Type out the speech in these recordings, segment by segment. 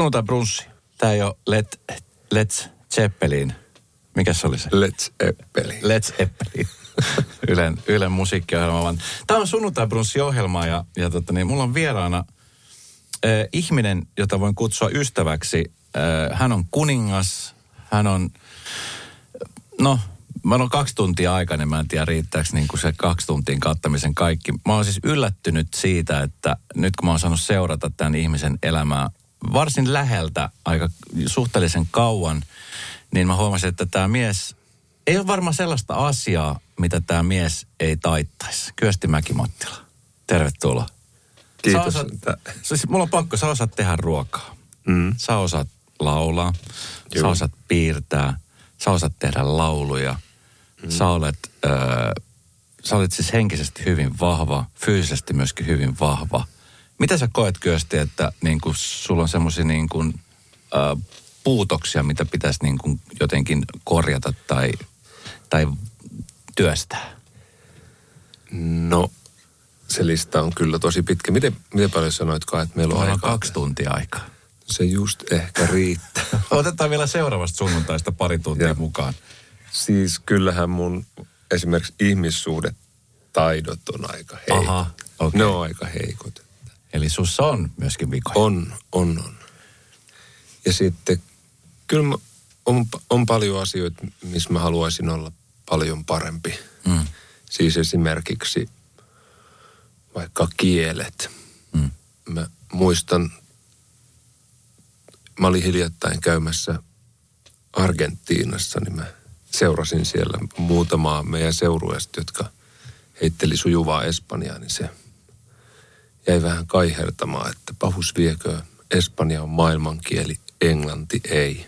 Sunnuntai brunssi. Tää ei ole Let, Let's Zeppelin. Mikä se oli se? Let's Eppeli. Let's Zeppelin. Ylen, Ylen musiikkiohjelma. Vaan. Tämä on sunnuntai brunssi-ohjelma ja, ja tota, niin, mulla on vieraana äh, ihminen, jota voin kutsua ystäväksi. Äh, hän on kuningas, hän on, no, mä on kaksi tuntia aikaa, niin mä en tiedä riittääkö niin kuin se kaksi tuntiin kattamisen kaikki. Mä oon siis yllättynyt siitä, että nyt kun mä oon saanut seurata tämän ihmisen elämää varsin läheltä aika suhteellisen kauan, niin mä huomasin, että tämä mies, ei ole varmaan sellaista asiaa, mitä tämä mies ei taittaisi. Kyösti Mäki-Mattila, tervetuloa. Kiitos. Sä osaat, siis mulla on pakko, sä osaat tehdä ruokaa. Mm. Sä osaat laulaa, sä Joo. osaat piirtää, sä osaat tehdä lauluja. Mm. Sä olet, öö, sä olet siis henkisesti hyvin vahva, fyysisesti myöskin hyvin vahva. Mitä sä koet Kyösti, että niin kun sulla on semmoisia niin kun, öö, puutoksia, mitä pitäisi niin kun jotenkin korjata tai, tai työstää? No, se lista on kyllä tosi pitkä. Miten, miten paljon sanoitkaan, että meillä on Meillä on aikaa? kaksi tuntia aikaa. Se just ehkä riittää. Otetaan vielä seuraavasta sunnuntaista pari tuntia Joo. mukaan. siis kyllähän mun esimerkiksi ihmissuhdetaidot on aika heikot. Aha, okei. Ne on aika heikot. Eli sussa on myöskin vikoja. On, on, on. Ja sitten kyllä mä, on, on paljon asioita, missä mä haluaisin olla paljon parempi. Mm. Siis esimerkiksi vaikka kielet. Mm. Mä muistan, mä olin hiljattain käymässä Argentiinassa, niin mä seurasin siellä muutamaa meidän seurueesta, jotka heitteli sujuvaa Espanjaa, niin se jäi vähän kaihertamaan, että pahus viekö, Espanja on maailmankieli, englanti ei.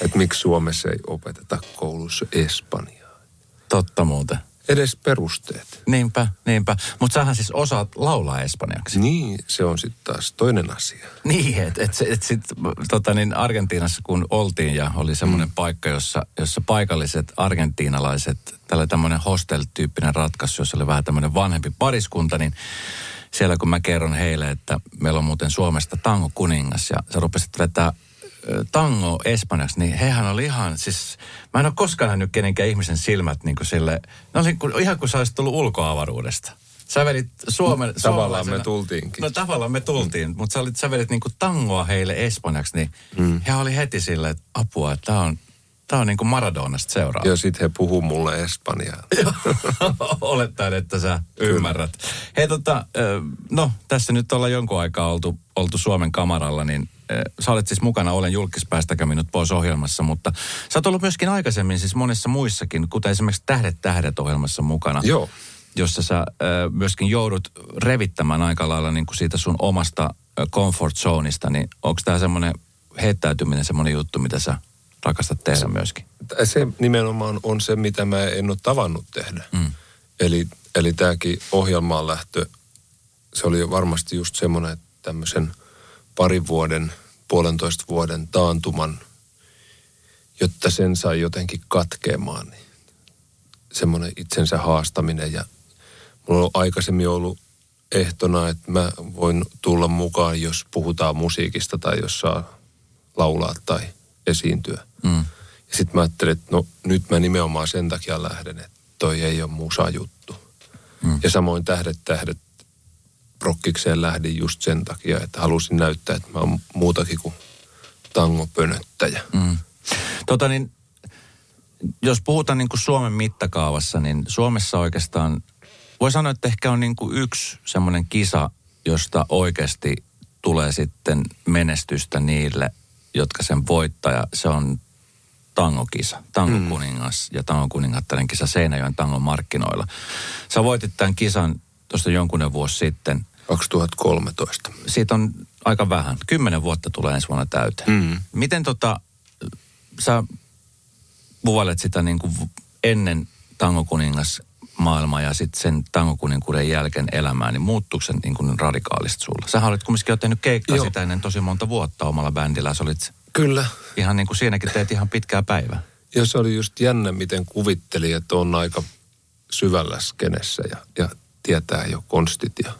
Että miksi Suomessa ei opeteta koulussa Espanjaa. Totta muuten. Edes perusteet. Niinpä, niinpä. Mutta sähän siis osaat laulaa espanjaksi. Niin, se on sitten taas toinen asia. Niin, että et, et sit, tota niin, Argentiinassa kun oltiin ja oli semmoinen mm. paikka, jossa, jossa paikalliset argentiinalaiset, tällä tämmöinen hostel-tyyppinen ratkaisu, jossa oli vähän tämmöinen vanhempi pariskunta, niin siellä kun mä kerron heille, että meillä on muuten Suomesta tango kuningas ja sä rupesit vetää tango espanjaksi, niin hehän oli ihan, siis mä en ole koskaan nähnyt kenenkään ihmisen silmät niin kuin sille, ne oli kuin, ihan kuin sä olisit tullut ulkoavaruudesta. Sä vedit Suomen... Tavallaan me tultiinkin. No tavallaan me tultiin, mm. mutta sä, olit, sä vedit niinku tangoa heille espanjaksi, niin mm. he oli heti silleen, että apua, että tää on, tää on niinku Maradonasta seuraava. Ja sitten he puhuu mulle espanjaa. Olettaen, että sä ymmärrät. Hei tota, no tässä nyt ollaan jonkun aikaa oltu, oltu Suomen kamaralla, niin sä olet siis mukana Olen julkispäästäkä minut pois ohjelmassa, mutta sä oot ollut myöskin aikaisemmin siis monissa muissakin, kuten esimerkiksi Tähdet tähdet ohjelmassa mukana. Joo. jossa sä myöskin joudut revittämään aika lailla niin kuin siitä sun omasta comfort zoneista, niin onko tämä semmoinen heittäytyminen semmoinen juttu, mitä sä rakastat tehdä myöskin? Se nimenomaan on se, mitä mä en ole tavannut tehdä. Mm. Eli, eli tämäkin ohjelmaan lähtö, se oli varmasti just semmoinen, että tämmöisen parin vuoden, puolentoista vuoden taantuman, jotta sen sai jotenkin katkeamaan, niin semmoinen itsensä haastaminen. Ja mulla on aikaisemmin ollut ehtona, että mä voin tulla mukaan, jos puhutaan musiikista tai jos saa laulaa tai esiintyä. Mm. Ja sitten mä ajattelin, että no nyt mä nimenomaan sen takia lähden, että toi ei ole musajuttu. Mm. Ja samoin Tähdet tähdet prokkikseen lähdin just sen takia, että halusin näyttää, että mä oon muutakin kuin tangopönöttäjä. Mm. Tota niin, jos puhutaan niin kuin Suomen mittakaavassa, niin Suomessa oikeastaan, voi sanoa, että ehkä on niin kuin yksi semmoinen kisa, josta oikeasti tulee sitten menestystä niille, jotka sen voittaa. Ja se on tangokisa, tangokuningas ja tangokuningattaren kisa Seinäjoen tangon markkinoilla. Sä voitit tämän kisan tuosta jonkunen vuosi sitten. 2013. Siitä on aika vähän. Kymmenen vuotta tulee ensi vuonna täyteen. Mm. Miten tota, sä kuvailet sitä niin kuin ennen tangokuningas maailmaa ja sitten sen tangokuninkuuden jälkeen elämää, niin muuttuuko se niin kuin radikaalisti sulla? Sähän olit kumminkin jo tehnyt keikkaa Joo. sitä ennen tosi monta vuotta omalla bändillä. Sä olit Kyllä. ihan niin kuin siinäkin teet ihan pitkää päivää. Ja se oli just jännä, miten kuvitteli, että on aika syvällä skenessä ja, ja tietää jo konstit. Ja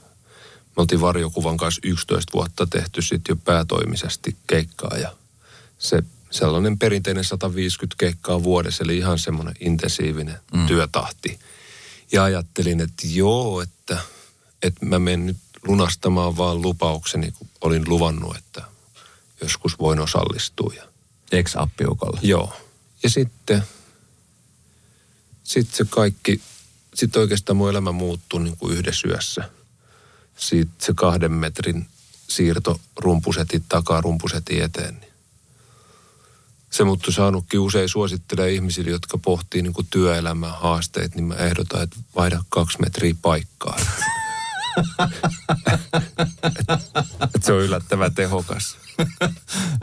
Me oltiin varjokuvan kanssa 11 vuotta tehty sitten jo päätoimisesti keikkaa ja se sellainen perinteinen 150 keikkaa vuodessa, eli ihan semmoinen intensiivinen mm. työtahti. Ja ajattelin, että joo, että, että mä menen nyt lunastamaan vaan lupaukseni, kun olin luvannut, että joskus voin osallistua. Ex-appiukolla. Joo. Ja sitten, sitten se kaikki, sitten oikeastaan mun elämä muuttui niin kuin yhdessä yössä. Sitten se kahden metrin siirto rumpusetin takaa rumpusetin eteen. Niin se mutta saanutkin usein suosittelee ihmisille, jotka pohtii niin kuin työelämän haasteet, niin mä ehdotan, että vaihda kaksi metriä paikkaa. se on yllättävän tehokas.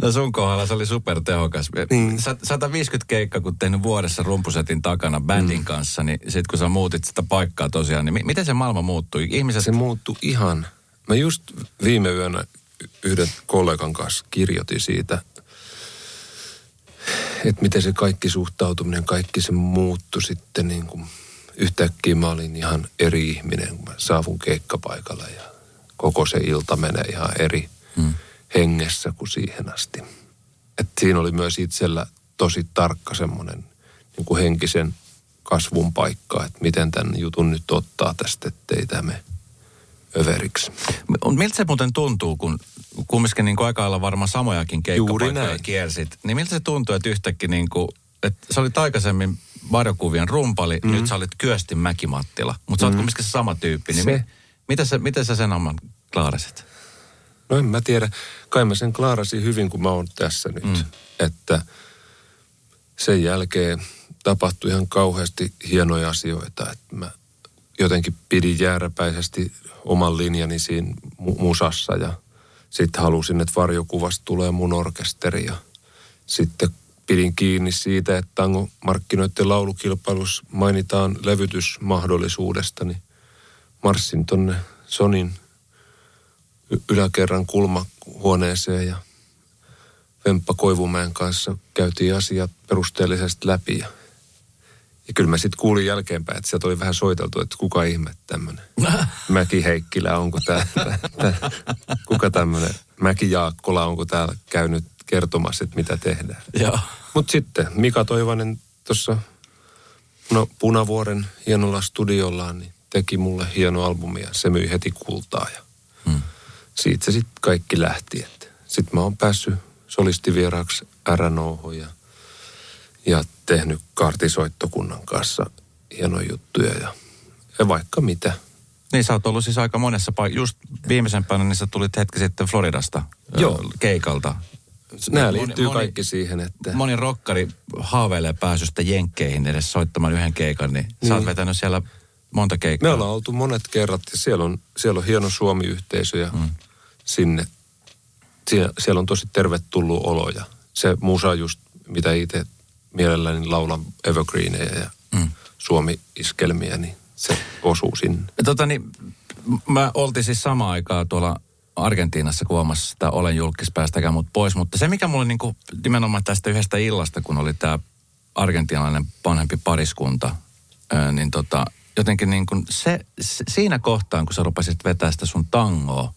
No sun kohdalla se oli supertehokas. Niin. 150 keikkaa, kun tehnyt vuodessa rumpusetin takana bändin mm. kanssa, niin sit kun sä muutit sitä paikkaa tosiaan, niin miten se maailma muuttui? Ihmiset... Se muuttui ihan. Mä just viime yönä yhden kollegan kanssa kirjoitin siitä, että miten se kaikki suhtautuminen, kaikki se muuttui sitten niin kuin yhtäkkiä mä olin ihan eri ihminen, kun mä saavun keikkapaikalla ja koko se ilta menee ihan eri hmm. hengessä kuin siihen asti. Et siinä oli myös itsellä tosi tarkka semmoinen niin kuin henkisen kasvun paikka, että miten tämän jutun nyt ottaa tästä, ettei tämä överiksi. Miltä se muuten tuntuu, kun kumminkin niin aika lailla varmaan samojakin keikkapaikkoja kiersit, niin miltä se tuntuu, että yhtäkkiä niin kuin, että sä olit aikaisemmin varjokuvien rumpali, mm. nyt sä olit Kyöstin Mäkimattila, mutta sä oot mm. kumminkin se sama tyyppi, niin se. Mi, miten, sä, miten sä sen oman klaarasit? No en mä tiedä. Kai mä sen klaarasin hyvin, kun mä oon tässä nyt. Mm. Että sen jälkeen tapahtui ihan kauheasti hienoja asioita. Että mä jotenkin pidin jääräpäisesti oman linjani siinä musassa ja sitten halusin, että varjokuvasta tulee mun orkesteri ja sitten pidin kiinni siitä, että tango markkinoiden laulukilpailussa mainitaan levytysmahdollisuudesta, niin marssin tonne Sonin yläkerran kulmahuoneeseen ja Vemppa Koivumäen kanssa käytiin asiat perusteellisesti läpi ja ja kyllä mä sitten kuulin jälkeenpäin, että sieltä oli vähän soiteltu, että kuka ihme tämmöinen. Mäki Heikkilä, onko tämä, kuka tämmöinen Mäki Jaakkola, onko täällä käynyt kertomassa, että mitä tehdään. Mutta sitten Mika Toivanen tuossa no, Punavuoren hienolla studiollaan niin teki mulle hieno albumi ja se myi heti kultaa ja hmm. siitä se sitten kaikki lähti. Sitten mä oon päässyt solistivieraaksi RNOhon ja – ja tehnyt kartisoittokunnan kanssa hienoja juttuja ja, ja vaikka mitä. Niin sä oot ollut siis aika monessa paikassa. Just viimeisempänä niin sä tulit hetki sitten Floridasta Joo. keikalta. Nämä liittyy moni, kaikki siihen, että... Moni rokkari haaveilee pääsystä Jenkkeihin edes soittamaan yhden keikan, niin, niin. sä oot niin. vetänyt siellä monta keikkaa. Me ollaan oltu monet kerrat ja siellä on, siellä on hieno Suomi-yhteisö ja mm. sinne. Siellä, siellä on tosi tervetullut olo ja se musa just, mitä itse mielelläni laulan evergreenejä ja mm. suomi-iskelmiä, niin se osuu sinne. Tota niin, mä oltiin siis samaan aikaa tuolla Argentiinassa kuomassa sitä Olen julkis päästäkään mut pois, mutta se mikä mulle niinku, nimenomaan tästä yhdestä illasta, kun oli tämä argentinalainen vanhempi pariskunta, ää, niin tota, jotenkin niin kuin se, se, siinä kohtaan, kun sä rupesit vetää sitä sun tangoa,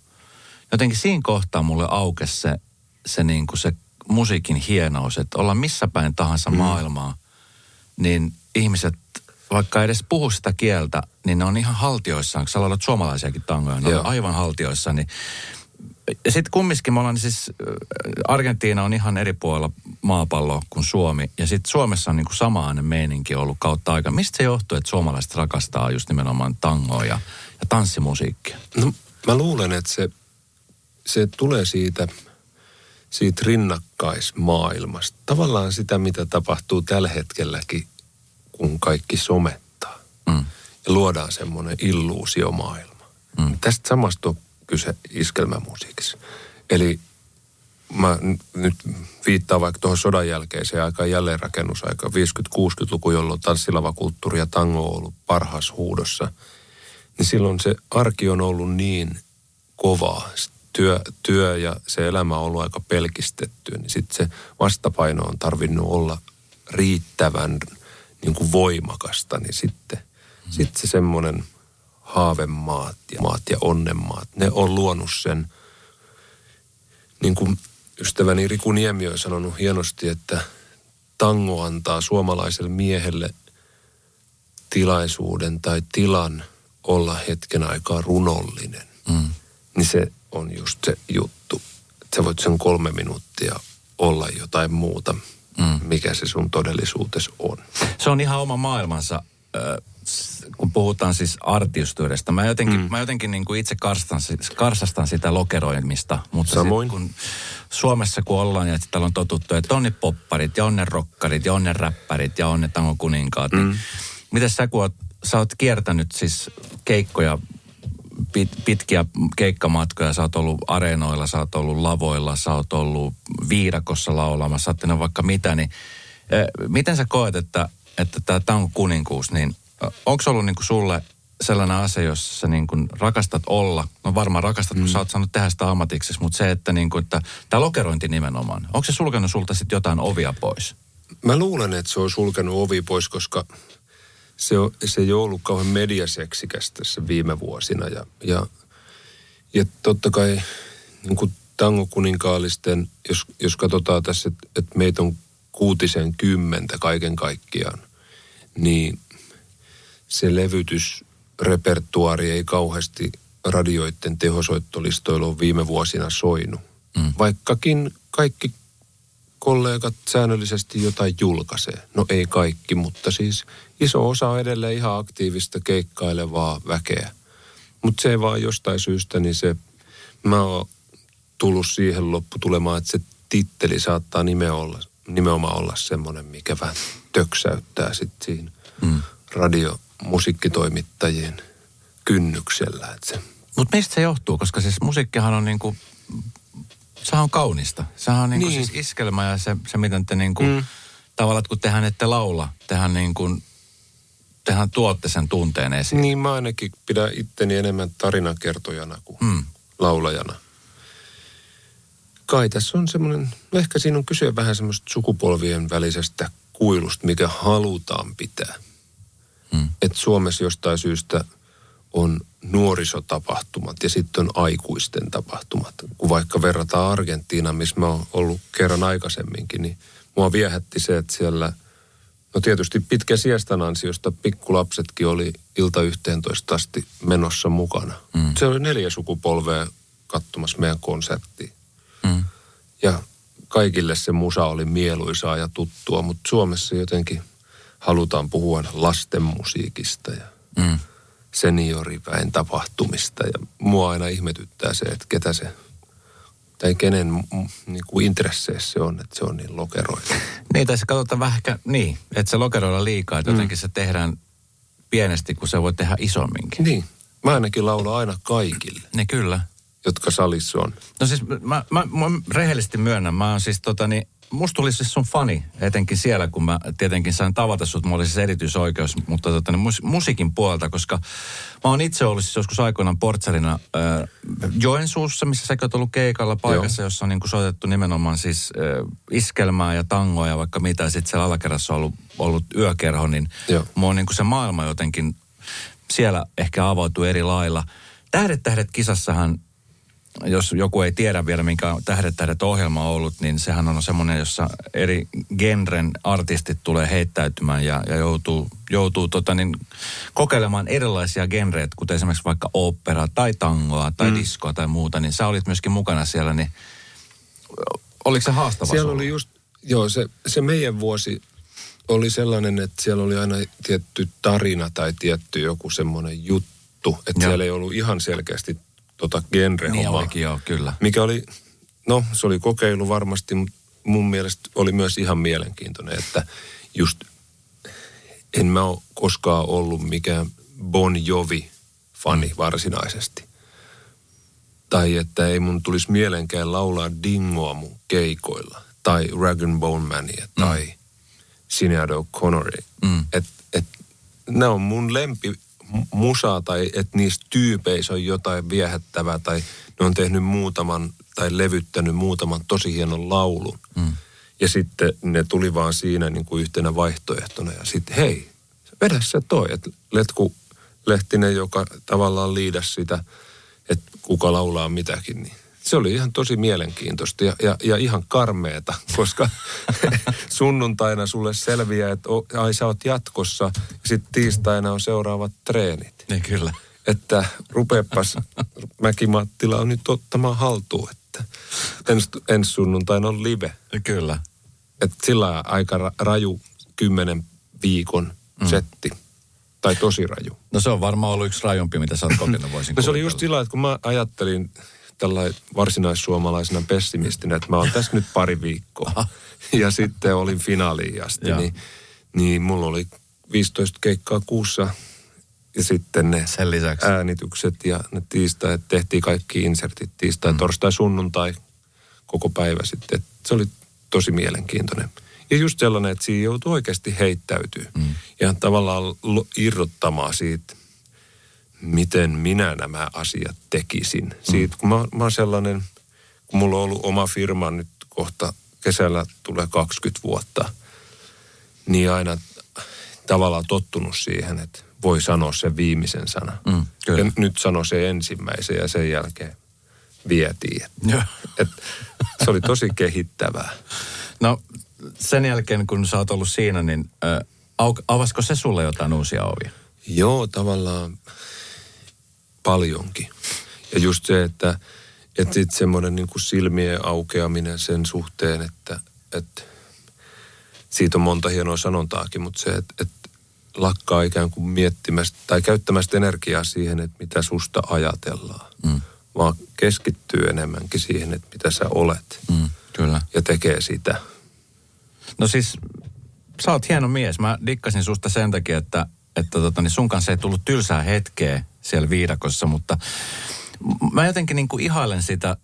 jotenkin siinä kohtaa mulle aukesi se, se, niin kuin se musiikin hienous, että olla missä päin tahansa mm. maailmaa, niin ihmiset, vaikka edes puhu sitä kieltä, niin ne on ihan haltioissaan. Sä laulat suomalaisiakin tangoja, ne on aivan haltioissaan. Niin sitten kumminkin me ollaan siis, Argentiina on ihan eri puolella maapalloa kuin Suomi. Ja sitten Suomessa on niinku samainen meininki ollut kautta aika. Mistä se johtuu, että suomalaiset rakastaa just nimenomaan tangoa ja, ja tanssimusiikkia? No mä luulen, että se, se tulee siitä – siitä rinnakkaismaailmasta. Tavallaan sitä, mitä tapahtuu tällä hetkelläkin, kun kaikki somettaa. Mm. Ja luodaan semmoinen illuusiomaailma. Mm. Tästä samasta on kyse iskelmämusiikissa. Eli mä nyt viittaan vaikka tuohon sodan jälkeiseen aikaan jälleenrakennusaika 50-60-luku, jolloin tanssilavakulttuuri ja tango on ollut parhaassa huudossa. Niin silloin se arki on ollut niin kovaa työ, työ ja se elämä on ollut aika pelkistetty, niin sitten se vastapaino on tarvinnut olla riittävän niin kuin voimakasta, niin sitten mm. sit se semmoinen haavemaat ja maat ja onnenmaat. Ne on luonut sen, niin kuin ystäväni Riku Niemi on sanonut hienosti, että tango antaa suomalaiselle miehelle tilaisuuden tai tilan olla hetken aikaa runollinen. Mm. Niin se on just se juttu, että sä voit sen kolme minuuttia olla jotain muuta, mm. mikä se sun todellisuutesi on. Se on ihan oma maailmansa, kun puhutaan siis artistyydesta. Mä jotenkin, mm. mä jotenkin niin kuin itse karsastan, karsastan sitä lokeroimista, mutta Samoin. Sit, kun Suomessa kun ollaan ja täällä on totuttu, että on ne popparit ja on ne rokkarit ja on ne räppärit ja on ne tango kuninkaat, niin mm. niin miten sä kun oot, sä oot kiertänyt siis keikkoja pit, pitkiä keikkamatkoja. Sä oot ollut areenoilla, sä oot ollut lavoilla, sä oot ollut viidakossa laulamassa, sä oot vaikka mitä. Niin, eh, miten sä koet, että, että tämä tango kuninkuus, niin onko ollut niin kuin sulle sellainen asia, jossa sä niin kuin rakastat olla, no varmaan rakastat, kun mm. sä oot saanut tehdä sitä ammatiksi, mutta se, että, niin kuin, että tämä lokerointi nimenomaan, onko se sulkenut sulta sitten jotain ovia pois? Mä luulen, että se on sulkenut ovi pois, koska se, on, se ei ole ollut kauhean mediaseksikäs tässä viime vuosina. Ja, ja, ja totta kai niin kuin tangokuninkaallisten, jos, jos katsotaan tässä, että, että meitä on kuutisen kymmentä kaiken kaikkiaan, niin se levytysrepertuaari ei kauheasti radioiden tehosoittolistoilla ole viime vuosina soinut. Mm. Vaikkakin kaikki kollegat säännöllisesti jotain julkaisee. No ei kaikki, mutta siis iso osa on edelleen ihan aktiivista keikkailevaa väkeä. Mutta se vaan jostain syystä, niin se, mä oon tullut siihen lopputulemaan, että se titteli saattaa nimenomaan olla, nimenomaan olla semmoinen, mikä vähän töksäyttää sitten siinä mm. radiomusiikkitoimittajien kynnyksellä. Mutta mistä se johtuu? Koska siis musiikkihan on niinku sehän on kaunista. Sehän on niinku niin. siis iskelmä ja se, se miten te niinku, mm. tavallaan kun tehän ette laula, tehän niinku, tehän tuotte sen tunteen esiin. Niin mä ainakin pidän itteni enemmän tarinakertojana kuin mm. laulajana. Kai tässä on semmoinen, no ehkä siinä on kyse vähän semmoista sukupolvien välisestä kuilusta, mikä halutaan pitää. Mm. Että Suomessa jostain syystä on nuorisotapahtumat ja sitten on aikuisten tapahtumat. Kun vaikka verrataan Argentiinaan, missä mä oon ollut kerran aikaisemminkin, niin mua viehätti se, että siellä, no tietysti pitkä siestan ansiosta pikkulapsetkin oli ilta 11 asti menossa mukana. Mm. Se oli neljä sukupolvea katsomassa meidän konserttiin. Mm. Ja kaikille se musa oli mieluisaa ja tuttua, mutta Suomessa jotenkin halutaan puhua lasten musiikista ja mm senioriväen tapahtumista. Ja mua aina ihmetyttää se, että ketä se, tai kenen niin kuin intresseissä se on, että se on niin lokeroilla. Niin, se katsotaan vähän ehkä, niin, että se lokeroilla liikaa, että mm. jotenkin se tehdään pienesti, kun se voi tehdä isomminkin. Niin. Mä ainakin laulan aina kaikille. Ne kyllä. Jotka salissa on. No siis mä, mä, mä, mä rehellisesti myönnän, mä oon siis tota niin, musta tuli siis sun fani, etenkin siellä, kun mä tietenkin sain tavata sut, mulla oli siis erityisoikeus, mutta tota, niin mus, musiikin puolelta, koska mä oon itse ollut siis joskus aikoinaan portsalina äh, Joensuussa, missä sä oot ollut keikalla paikassa, Joo. jossa on niin kuin soitettu nimenomaan siis äh, iskelmää ja tangoa ja vaikka mitä, sitten siellä alakerrassa on ollut, ollut yökerho, niin Joo. mä oon niin kuin se maailma jotenkin siellä ehkä avautuu eri lailla. Tähdet tähdet kisassahan jos joku ei tiedä vielä, minkä Tähdet tähdet ohjelma on ollut, niin sehän on semmoinen, jossa eri genren artistit tulee heittäytymään ja, ja joutuu, joutuu tota niin, kokeilemaan erilaisia genreitä, kuten esimerkiksi vaikka opera tai tangoa tai mm. diskoa tai muuta, niin sä olit myöskin mukana siellä, niin oliko se haastava Siellä sulla? oli just, joo, se, se meidän vuosi oli sellainen, että siellä oli aina tietty tarina tai tietty joku semmoinen juttu, että Joo. siellä ei ollut ihan selkeästi tota genre Niin olikin, joo, kyllä. Mikä oli, no se oli kokeilu varmasti, mutta mun mielestä oli myös ihan mielenkiintoinen, että just en mä ole koskaan ollut mikään Bon Jovi-fani mm. varsinaisesti. Tai että ei mun tulisi mielenkään laulaa dingoa mun keikoilla. Tai Rag Bone Mania mm. tai Sinead O'Connory. Mm. Et, et, ne on mun lempi musaa tai että niissä tyypeissä on jotain viehättävää tai ne on tehnyt muutaman tai levyttänyt muutaman tosi hienon laulun. Mm. Ja sitten ne tuli vaan siinä niin kuin yhtenä vaihtoehtona ja sitten hei, vedä se toi, että letku Lehtinen, joka tavallaan liidasi sitä, että kuka laulaa mitäkin, niin se oli ihan tosi mielenkiintoista ja, ja, ja ihan karmeeta, koska sunnuntaina sulle selviää, että o, ai sä oot jatkossa ja sitten tiistaina on seuraavat treenit. Niin kyllä. Että rupeepas Mäki-Mattila on nyt ottamaan haltuun, että ensi, ensi sunnuntaina on live. Kyllä. Että sillä aika ra- raju kymmenen viikon mm. setti. Tai tosi raju. No se on varmaan ollut yksi rajumpi, mitä sä oot kokenut, voisin No se oli just sillä että kun mä ajattelin tällainen varsinaissuomalaisena pessimistinä, että mä oon tässä nyt pari viikkoa. Aha. Ja sitten olin finaaliin asti, niin, niin mulla oli 15 keikkaa kuussa ja sitten ne Sen lisäksi. äänitykset ja ne tiistai, tehtiin kaikki insertit tiistai, mm. torstai, sunnuntai, koko päivä sitten. Et se oli tosi mielenkiintoinen. Ja just sellainen, että siinä joutuu oikeasti heittäytyy. Mm. Ja tavallaan irrottamaan siitä, miten minä nämä asiat tekisin. Mm. Siitä, kun mä, mä oon sellainen, kun mulla on ollut oma firma nyt kohta kesällä tulee 20 vuotta, niin aina tavallaan tottunut siihen, että voi sanoa sen viimeisen sanan. Mm, Ja nyt sano se ensimmäisen ja sen jälkeen vietiin. Et, et, se oli tosi kehittävää. No sen jälkeen, kun sä oot ollut siinä, niin äh, avasko se sulle jotain uusia ovia? Joo, tavallaan paljonkin. Ja just se, että, että sitten semmoinen niin kuin silmien aukeaminen sen suhteen, että, että siitä on monta hienoa sanontaakin, mutta se, että, että lakkaa ikään kuin miettimästä tai käyttämästä energiaa siihen, että mitä susta ajatellaan. Mm. Vaan keskittyy enemmänkin siihen, että mitä sä olet. Mm, kyllä. Ja tekee sitä. No siis, sä oot hieno mies. Mä dikkasin susta sen takia, että, että tota, niin sun kanssa ei tullut tylsää hetkeä siellä viidakossa, mutta mä jotenkin niin kuin ihailen sitä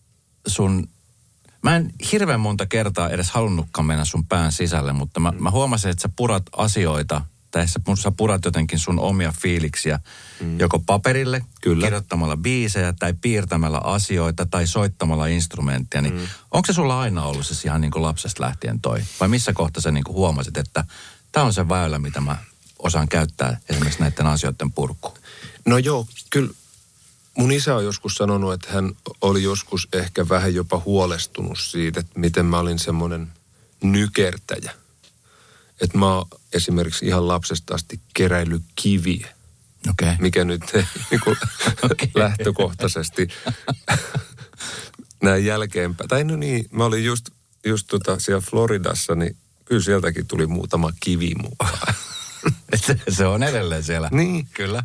sun Mä en hirveän monta kertaa edes halunnutkaan mennä sun pään sisälle, mutta mä, mä huomasin, että sä purat asioita, tai sä, sä purat jotenkin sun omia fiiliksiä mm. joko paperille, Kyllä. kirjoittamalla biisejä tai piirtämällä asioita tai soittamalla instrumenttia. Niin mm. Onko se sulla aina ollut se ihan niin kuin lapsesta lähtien toi? Vai missä kohtaa sä niin kuin huomasit, että tämä on se väylä, mitä mä osaan käyttää esimerkiksi näiden asioiden purkuun? No joo, kyllä mun isä on joskus sanonut, että hän oli joskus ehkä vähän jopa huolestunut siitä, että miten mä olin semmoinen nykertäjä. Että mä oon esimerkiksi ihan lapsesta asti keräily kiviä. Okay. Mikä nyt niin kuin okay. lähtökohtaisesti näin jälkeenpäin. Tai no niin, mä olin just, just tota siellä Floridassa, niin kyllä sieltäkin tuli muutama kivi mukaan. se on edelleen siellä. Niin. Kyllä.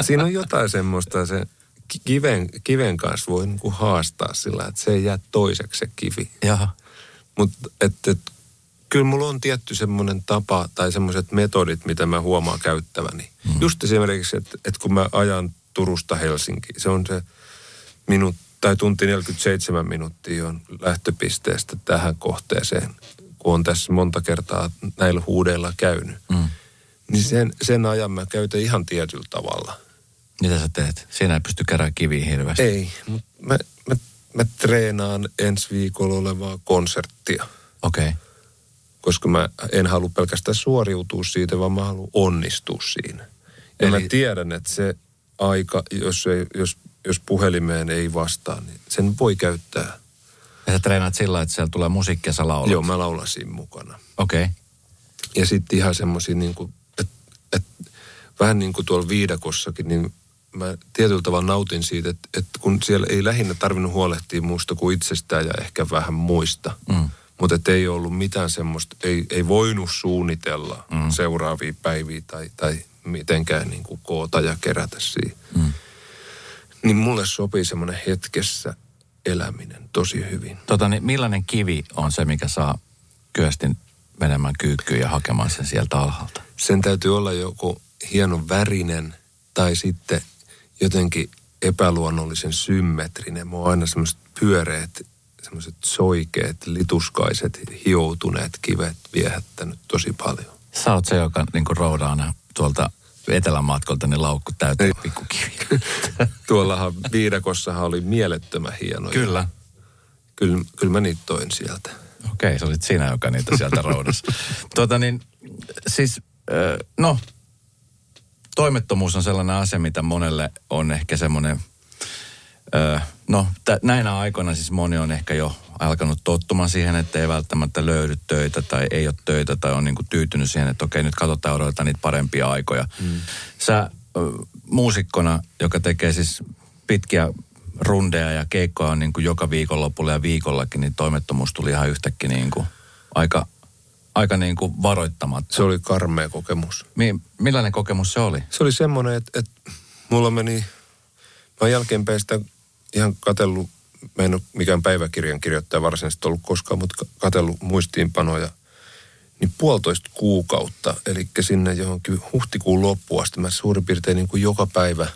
Siinä on jotain semmoista, se kiven, kiven kanssa voi niinku haastaa sillä, että se ei jää toiseksi se kivi. Jaha. Mutta et, et, kyllä mulla on tietty semmoinen tapa tai semmoiset metodit, mitä mä huomaan käyttäväni. Mm. Just esimerkiksi, että et kun mä ajan Turusta Helsinkiin, se on se minut, tai tunti 47 minuuttia on lähtöpisteestä tähän kohteeseen, kun on tässä monta kertaa näillä huudeilla käynyt. Mm niin sen, sen ajan mä käytän ihan tietyllä tavalla. Mitä sä teet? Siinä ei pysty kerää kiviä hirveästi. Ei, mutta mä, mä, mä treenaan ensi viikolla olevaa konserttia. Okei. Okay. Koska mä en halua pelkästään suoriutua siitä, vaan mä haluan onnistua siinä. Ja Eli... mä tiedän, että se aika, jos, ei, jos, jos puhelimeen ei vastaa, niin sen voi käyttää. Ja sä treenaat sillä, että siellä tulee musiikkia, sä laulat? Joo, mä laulan siinä mukana. Okei. Okay. Ja sitten ihan semmoisia niin kuin vähän niin kuin tuolla viidakossakin, niin mä tietyllä tavalla nautin siitä, että, että kun siellä ei lähinnä tarvinnut huolehtia muusta kuin itsestään ja ehkä vähän muista. Mm. Mutta että ei ollut mitään semmoista, ei, ei voinut suunnitella mm. seuraavia päiviä tai, tai mitenkään niin kuin koota ja kerätä siihen. Mm. Niin mulle sopii semmoinen hetkessä eläminen tosi hyvin. Tota, niin millainen kivi on se, mikä saa kyöstin menemään kyykkyyn ja hakemaan sen sieltä alhaalta? sen täytyy olla joku hieno värinen tai sitten jotenkin epäluonnollisen symmetrinen. Mua on aina semmoiset pyöreät, semmoiset soikeet, lituskaiset, hioutuneet kivet viehättänyt tosi paljon. Sä oot se, joka niin roudaa tuolta etelämatkolta ne laukku täytyy pikkukiviä. Tuollahan viidakossahan oli mielettömän hieno. Kyllä. Kyllä, kyllä mä niitä toin sieltä. Okei, se olit sinä, joka niitä sieltä roudasi. tuota niin, siis no, toimettomuus on sellainen asia, mitä monelle on ehkä semmoinen, öö, no t- näinä aikoina siis moni on ehkä jo alkanut tottumaan siihen, että ei välttämättä löydy töitä tai ei ole töitä tai on niinku tyytynyt siihen, että okei nyt katsotaan odotetaan niitä parempia aikoja. Mm. Sä muusikkona, joka tekee siis pitkiä rundeja ja keikkoja on niin kuin joka viikonlopulla ja viikollakin, niin toimettomuus tuli ihan yhtäkkiä niin kuin aika, aika niin kuin varoittamatta. Se oli karmea kokemus. Mi- millainen kokemus se oli? Se oli semmoinen, että, että mulla meni, mä oon jälkeenpäin sitä ihan katellut, mä en ole mikään päiväkirjan kirjoittaja varsinaisesti ollut koskaan, mutta katellut muistiinpanoja, niin puolitoista kuukautta, eli sinne johonkin huhtikuun loppuun asti, mä suurin piirtein niin kuin joka päivä.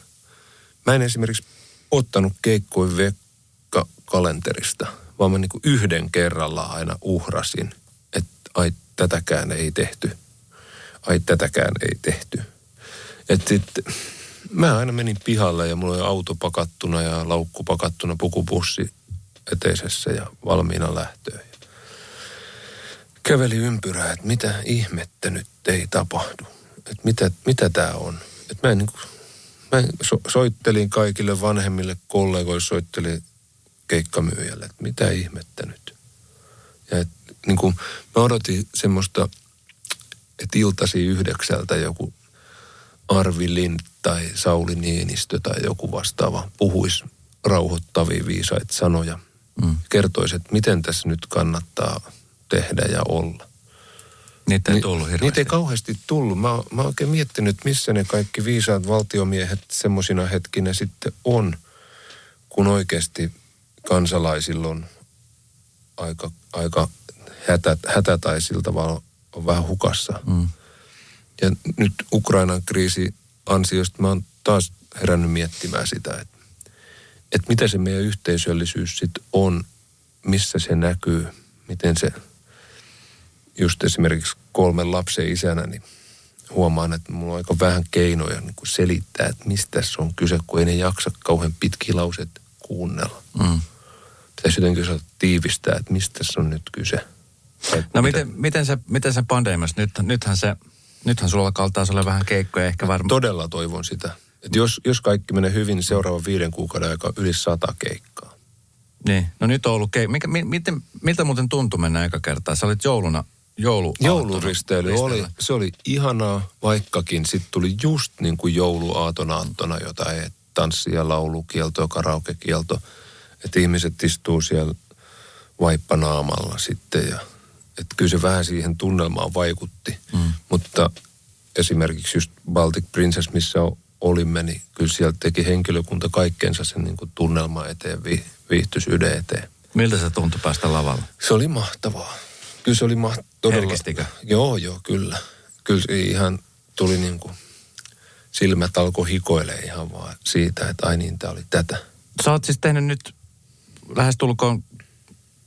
Mä en esimerkiksi ottanut keikkoin vekka kalenterista, vaan mä niin kuin yhden kerralla aina uhrasin, että ai tätäkään ei tehty. Ai tätäkään ei tehty. Että sitten mä aina menin pihalle ja mulla oli auto pakattuna ja laukku pakattuna, pukupussi eteisessä ja valmiina lähtöön. Käveli ympyrää, että mitä ihmettä nyt ei tapahdu. Että mitä, mitä tämä on. Että mä en niin kuin, mä so, soittelin kaikille vanhemmille kollegoille, soittelin keikkamyyjälle, että mitä ihmettä nyt. Ja et, niin kuin, mä odotin semmoista, että iltasi yhdeksältä joku Arvi Lind tai Sauli Niinistö tai joku vastaava puhuisi rauhoittavia viisaita sanoja. Mm. Kertoisi, että miten tässä nyt kannattaa tehdä ja olla. Niitä ei tullut hirveästi. Niitä ei kauheasti tullut. Mä, mä oon oikein miettinyt, missä ne kaikki viisaat valtiomiehet semmoisina hetkinä sitten on, kun oikeasti kansalaisilla on aika, aika hätä, hätä tai sillä tavalla on vähän hukassa. Mm. Ja nyt Ukrainan kriisi ansiosta mä oon taas herännyt miettimään sitä, että, että mitä se meidän yhteisöllisyys sitten on, missä se näkyy, miten se, just esimerkiksi kolmen lapsen isänä, niin huomaan, että mulla on aika vähän keinoja niin kuin selittää, että mistä se on kyse, kun ei ne jaksa kauhean pitkiä lauseet kuunnella. Mm. Pitäisi jotenkin tiivistää, että mistä se on nyt kyse. No miten, miten, se, miten se pandemiassa, nyt, nythän se Nythän sulla alkaa olla vähän keikkoja ehkä varmaan. Todella toivon sitä. Että jos, jos kaikki menee hyvin, niin seuraavan viiden kuukauden aika yli sata keikkaa. Niin, no nyt on ollut keikka. Mikä, mi, miten, miltä muuten tuntui mennä eka kertaa? Sä olit jouluna, joulu Jouluristeily oli, se oli ihanaa, vaikkakin sitten tuli just niin kuin jouluaaton aattona jotain tanssia, laulukielto, karaokekielto. Että ihmiset istuu siellä vaippanaamalla sitten ja – että kyllä se vähän siihen tunnelmaan vaikutti. Mm. Mutta esimerkiksi just Baltic Princess, missä olimme, niin kyllä sieltä teki henkilökunta kaikkeensa sen niin kuin tunnelma eteen, vi, viihtyisyyden eteen. Miltä se tuntui päästä lavalle? Se oli mahtavaa. Kyllä se oli mahtavaa. Herkistikö? Joo, joo, kyllä. Kyllä ihan tuli niin kuin, silmät alkoi hikoilee ihan vaan siitä, että ai niin, tämä oli tätä. Sä oot siis tehnyt nyt lähestulkoon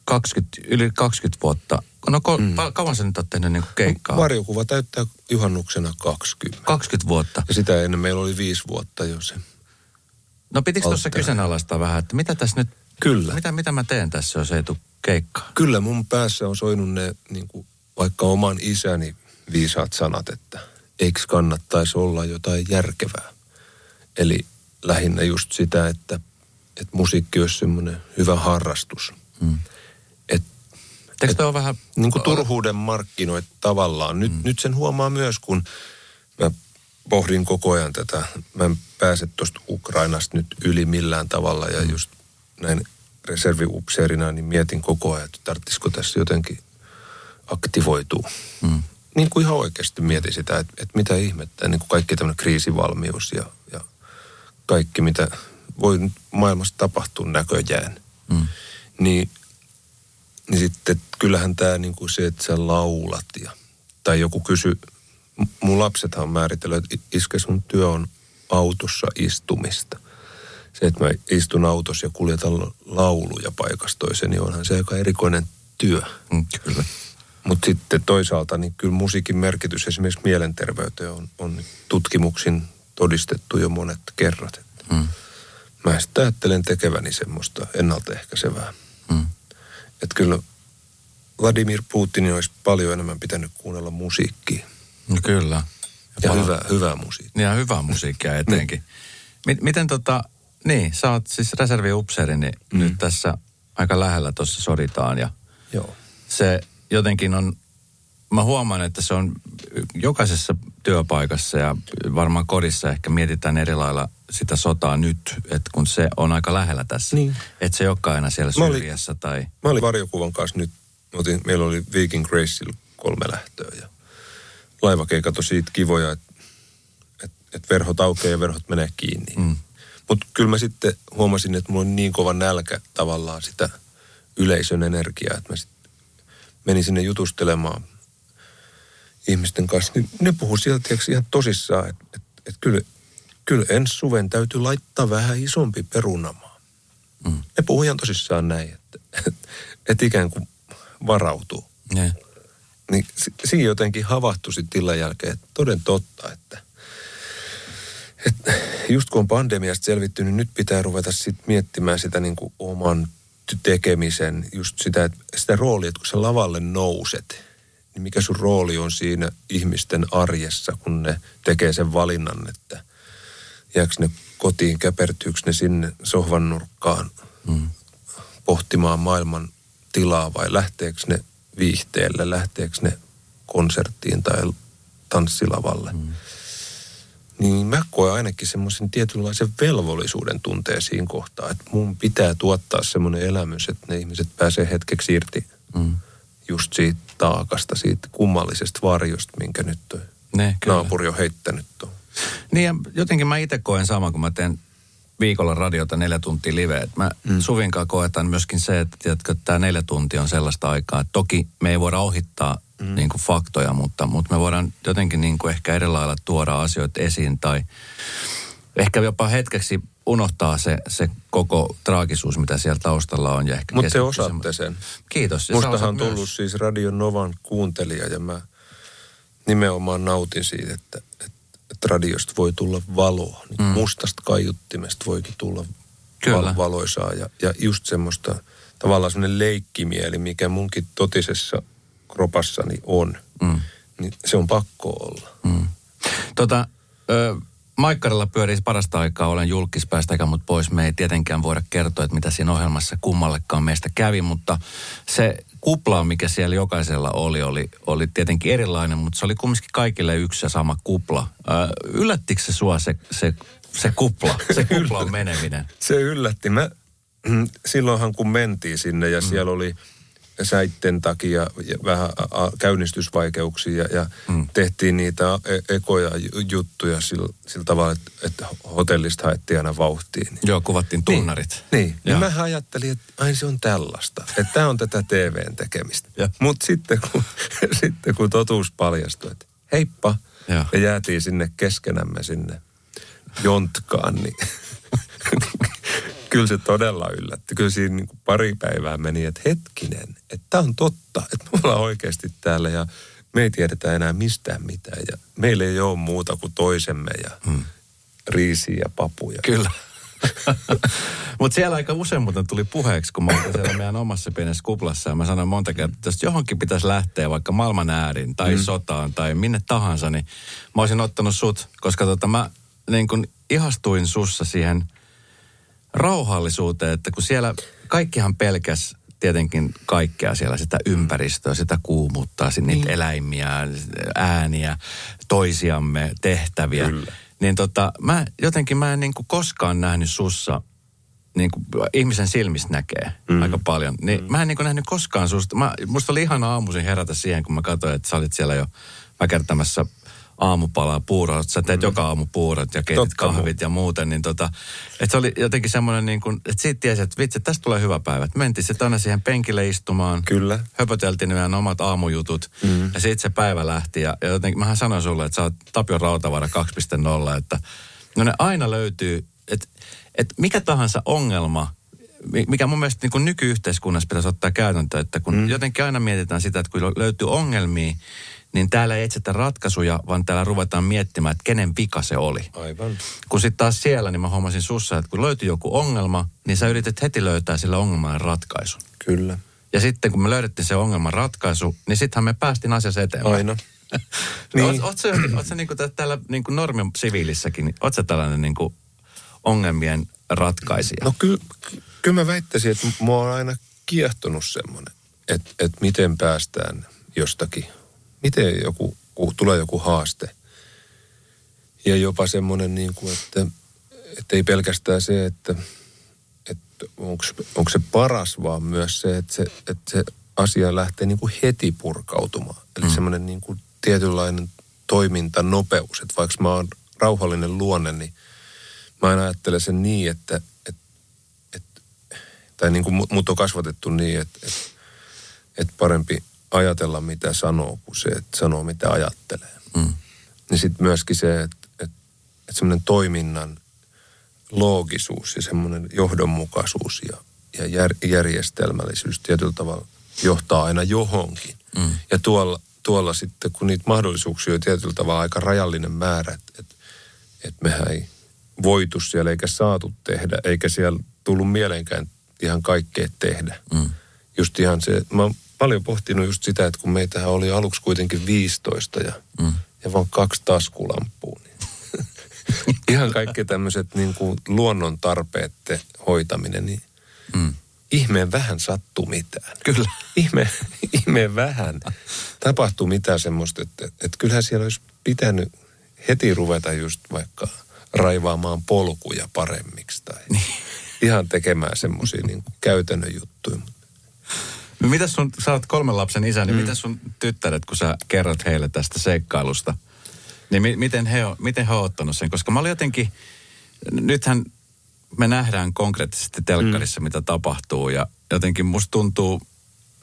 20, yli 20 vuotta No ko, mm. kauan sä nyt oot tehnyt niin keikkaa? Varjokuva täyttää juhannuksena 20. 20 vuotta? Ja sitä ennen meillä oli viisi vuotta jo se. No pitikö tuossa kyseenalaistaa vähän, että mitä tässä nyt... Kyllä. Mitä, mitä mä teen tässä, jos ei tule keikkaa? Kyllä mun päässä on soinut ne niin kuin, vaikka oman isäni viisaat sanat, että eikö kannattaisi olla jotain järkevää. Eli lähinnä just sitä, että, että musiikki olisi semmoinen hyvä harrastus. Hmm Eikö toi vähän... Niin kuin turhuuden markkinoit tavallaan. Nyt, mm. nyt sen huomaa myös, kun mä pohdin koko ajan tätä. Mä en pääse tuosta Ukrainasta nyt yli millään tavalla ja mm. just näin reserviupseerina, niin mietin koko ajan, että tarvitsisiko tässä jotenkin aktivoitua. Mm. Niin kuin ihan oikeasti mietin sitä, että, että mitä ihmettä, niin kuin kaikki tämmöinen kriisivalmius ja, ja kaikki, mitä voi maailmassa tapahtua näköjään. Mm. Niin niin sitten kyllähän tämä niin kuin se, että sä laulat ja, tai joku kysy, mun lapsethan on määritellyt, että iske sun työ on autossa istumista. Se, että mä istun autossa ja kuljetan lauluja paikasta toiseen, niin onhan se aika erikoinen työ. Mm, kyllä. Mutta sitten toisaalta niin kyllä musiikin merkitys esimerkiksi mielenterveyteen on, on tutkimuksin todistettu jo monet kerrat. Mm. Mä sitten ajattelen tekeväni semmoista ennaltaehkäisevää. Mm. Että kyllä Vladimir Putinin olisi paljon enemmän pitänyt kuunnella musiikkia. No kyllä. Ja Paljon- hyvä, hyvää musiikkia. Ja hyvää musiikkia etenkin. M- miten tota, niin, sä oot siis reserviupseeri, niin mm. nyt tässä aika lähellä tuossa soditaan ja Joo. se jotenkin on, mä huomaan, että se on jokaisessa työpaikassa ja varmaan kodissa ehkä mietitään eri lailla sitä sotaa nyt, että kun se on aika lähellä tässä. Niin. Että se ei olekaan aina siellä Mä olin- syrjässä tai... Mä olin varjokuvan kanssa nyt, otin, meillä oli Viking Graceilla kolme lähtöä ja laivakeikat on siitä kivoja, että et, et verhot aukeaa ja verhot menee kiinni. Mm. Mutta kyllä mä sitten huomasin, että mulla on niin kova nälkä tavallaan sitä yleisön energiaa, että mä sitten menin sinne jutustelemaan ihmisten kanssa. Niin ne puhuu sieltä ihan tosissaan, että et, et kyllä, kyllä ensi suven täytyy laittaa vähän isompi perunamaa. Mm. Ne puhuu ihan tosissaan näin, että et, et ikään kuin varautuu. Ne. Niin si- siinä jotenkin havahtui sitten illan jälkeen, että toden totta, että, että just kun on pandemiasta selvitty, niin nyt pitää ruveta sitten miettimään sitä niin kuin oman tekemisen, just sitä, että sitä roolia, että kun sä lavalle nouset, niin mikä sun rooli on siinä ihmisten arjessa, kun ne tekee sen valinnan, että jääkö ne kotiin, käpertyykö ne sinne sohvan nurkkaan Mm. pohtimaan maailman tilaa vai lähteekö ne viihteelle, lähteekö ne konserttiin tai tanssilavalle. Mm. Niin mä koen ainakin semmoisen tietynlaisen velvollisuuden tunteen siinä kohtaa, että mun pitää tuottaa semmoinen elämys, että ne ihmiset pääsee hetkeksi irti Mm. just siitä taakasta, siitä kummallisesta varjosta, minkä nyt toi Ne, kyllä. naapuri on heittänyt tuon. Niin ja jotenkin mä itse koen sama, kun mä teen viikolla radiota neljä tuntia live. Et mä mm. Suvinkaan koetan myöskin se, että tiedätkö, tämä neljä tuntia on sellaista aikaa. Että toki me ei voida ohittaa mm. niin kuin faktoja, mutta, mutta me voidaan jotenkin niin kuin ehkä eri lailla tuoda asioita esiin tai ehkä jopa hetkeksi unohtaa se, se koko traagisuus, mitä siellä taustalla on. Mutta te osaatte sen. Kiitos. Mustahan on tullut myös. siis Radio Novan kuuntelija ja mä nimenomaan nautin siitä, että, että, että radiosta voi tulla valoa. Niin mm. Mustasta kaiuttimesta voikin tulla Kyllä. val- valoisaa ja, ja just semmoista tavallaan semmoinen leikkimieli, mikä munkin totisessa kropassani on. Mm. Niin se on pakko olla. Mm. Tota, ö, Maikkarilla pyörii parasta aikaa, olen julkispäästä eikä mut pois. Me ei tietenkään voida kertoa, että mitä siinä ohjelmassa kummallekaan meistä kävi, mutta se kupla, mikä siellä jokaisella oli, oli, oli tietenkin erilainen, mutta se oli kumminkin kaikille yksi ja sama kupla. Ö, yllättikö se sua se, se, se kupla, se kuplan meneminen? Se yllätti. Mä, mm, silloinhan kun mentiin sinne ja mm. siellä oli säitten takia ja vähän käynnistysvaikeuksia ja, ja mm. tehtiin niitä e- ekoja ju- juttuja sillä, sillä tavalla, että, että hotellista haettiin aina vauhtiin. Niin, Joo, kuvattiin tunnarit. niin, niin Joo. mä ajattelin, että ai se on tällaista, että tämä on tätä TVn tekemistä. Mutta sitten kun, sitten kun totuus paljastui, että heippa, ja jäätiin sinne keskenämme sinne jontkaan, niin kyllä se todella yllätti. Kyllä siinä niin kuin pari päivää meni, että hetkinen, että tämä on totta, että me ollaan oikeasti täällä ja me ei tiedetä enää mistään mitään ja meillä ei ole muuta kuin toisemme ja hmm. riisiä ja papuja. Kyllä. Mutta siellä aika usein muuten tuli puheeksi, kun mä olin siellä meidän omassa pienessä kuplassa ja mä sanoin monta kertaa, että jos johonkin pitäisi lähteä vaikka maailman ääriin tai mm. sotaan tai minne tahansa, niin mä olisin ottanut sut, koska tota mä niin kun ihastuin sussa siihen rauhallisuuteen, että kun siellä kaikkihan pelkäs tietenkin kaikkea siellä, sitä ympäristöä, sitä kuumuttaa, niitä niin. eläimiä, ääniä, toisiamme, tehtäviä. Kyllä. Niin tota, mä jotenkin mä en niin kuin koskaan nähnyt sussa, niin kuin ihmisen silmistä näkee mm. aika paljon. Niin mm. mä en niin kuin nähnyt koskaan susta. Mä, musta oli ihana aamuisin herätä siihen, kun mä katsoin, että sä olit siellä jo väkertämässä aamupalaa puuroa. Sä teet mm. joka aamu puurot ja keitit Totta kahvit ja muuten. Niin tota, että se oli jotenkin semmoinen niin kuin, että siitä tiesi, että vitsi, tästä tulee hyvä päivä. Että mentiin sitten aina siihen penkille istumaan. Kyllä. Höpöteltiin meidän omat aamujutut. Mm. Ja sitten se päivä lähti. Ja, ja jotenkin mähän sanoin sulle, että sä oot Tapio Rautavara 2.0. Että no ne aina löytyy, että, että mikä tahansa ongelma, mi- mikä mun mielestä niin kuin nykyyhteiskunnassa pitäisi ottaa käytäntöön, että kun mm. jotenkin aina mietitään sitä, että kun löytyy ongelmia, niin täällä ei etsitä ratkaisuja, vaan täällä ruvetaan miettimään, että kenen vika se oli. Aivan. Kun sitten taas siellä, niin mä huomasin sussa, että kun löytyi joku ongelma, niin sä yritit heti löytää sille ongelmalle ratkaisun. Kyllä. Ja sitten kun me löydettiin se ongelman ratkaisu, niin sittenhän me päästiin asiassa eteenpäin. Aina. niin. Oot, oot sä, oot sä niinku täällä niinku normin siviilissäkin, niin oot sä tällainen niinku ongelmien ratkaisija? No kyllä ky, mä väittäisin, että mua on aina kiehtonut semmoinen, että, että miten päästään jostakin, miten joku, kun tulee joku haaste. Ja jopa semmoinen, niin kuin, että, että ei pelkästään se, että, että onko se paras, vaan myös se, että se, että se asia lähtee niin kuin heti purkautumaan. Eli mm. semmoinen niin kuin tietynlainen toimintanopeus. Että vaikka mä oon rauhallinen luonne, niin mä aina ajattelen sen niin, että, että, että tai niin kuin mut on kasvatettu niin, että, että, että parempi ajatella mitä sanoo kuin se, että sanoo mitä ajattelee. Mm. Niin sitten myöskin se, että, että, että semmoinen toiminnan loogisuus ja semmoinen johdonmukaisuus ja, ja jär, järjestelmällisyys tietyllä tavalla johtaa aina johonkin. Mm. Ja tuolla, tuolla sitten, kun niitä mahdollisuuksia on tietyllä tavalla aika rajallinen määrä, että et, et mehän ei voitu siellä eikä saatu tehdä, eikä siellä tullut mieleenkään ihan kaikkea tehdä. Mm. Just ihan se, mä paljon pohtinut just sitä, että kun meitä oli aluksi kuitenkin 15 ja, mm. ja vaan kaksi taskulampua, niin ihan kaikki tämmöiset niin kuin luonnon tarpeet hoitaminen, niin mm ihmeen vähän sattuu mitään. Kyllä. Ihme, ihmeen vähän tapahtuu mitään semmoista, että, että kyllähän siellä olisi pitänyt heti ruveta just vaikka raivaamaan polkuja paremmiksi tai niin. ihan tekemään semmoisia niin käytännön juttuja. Mitäs sun, sä oot kolmen lapsen isä, niin mm. mitä sun tyttäret, kun sä kerrot heille tästä seikkailusta, niin mi- miten he, on, miten he on ottanut sen? Koska mä olin jotenkin, nythän me nähdään konkreettisesti telkkarissa, mm. mitä tapahtuu ja jotenkin musta tuntuu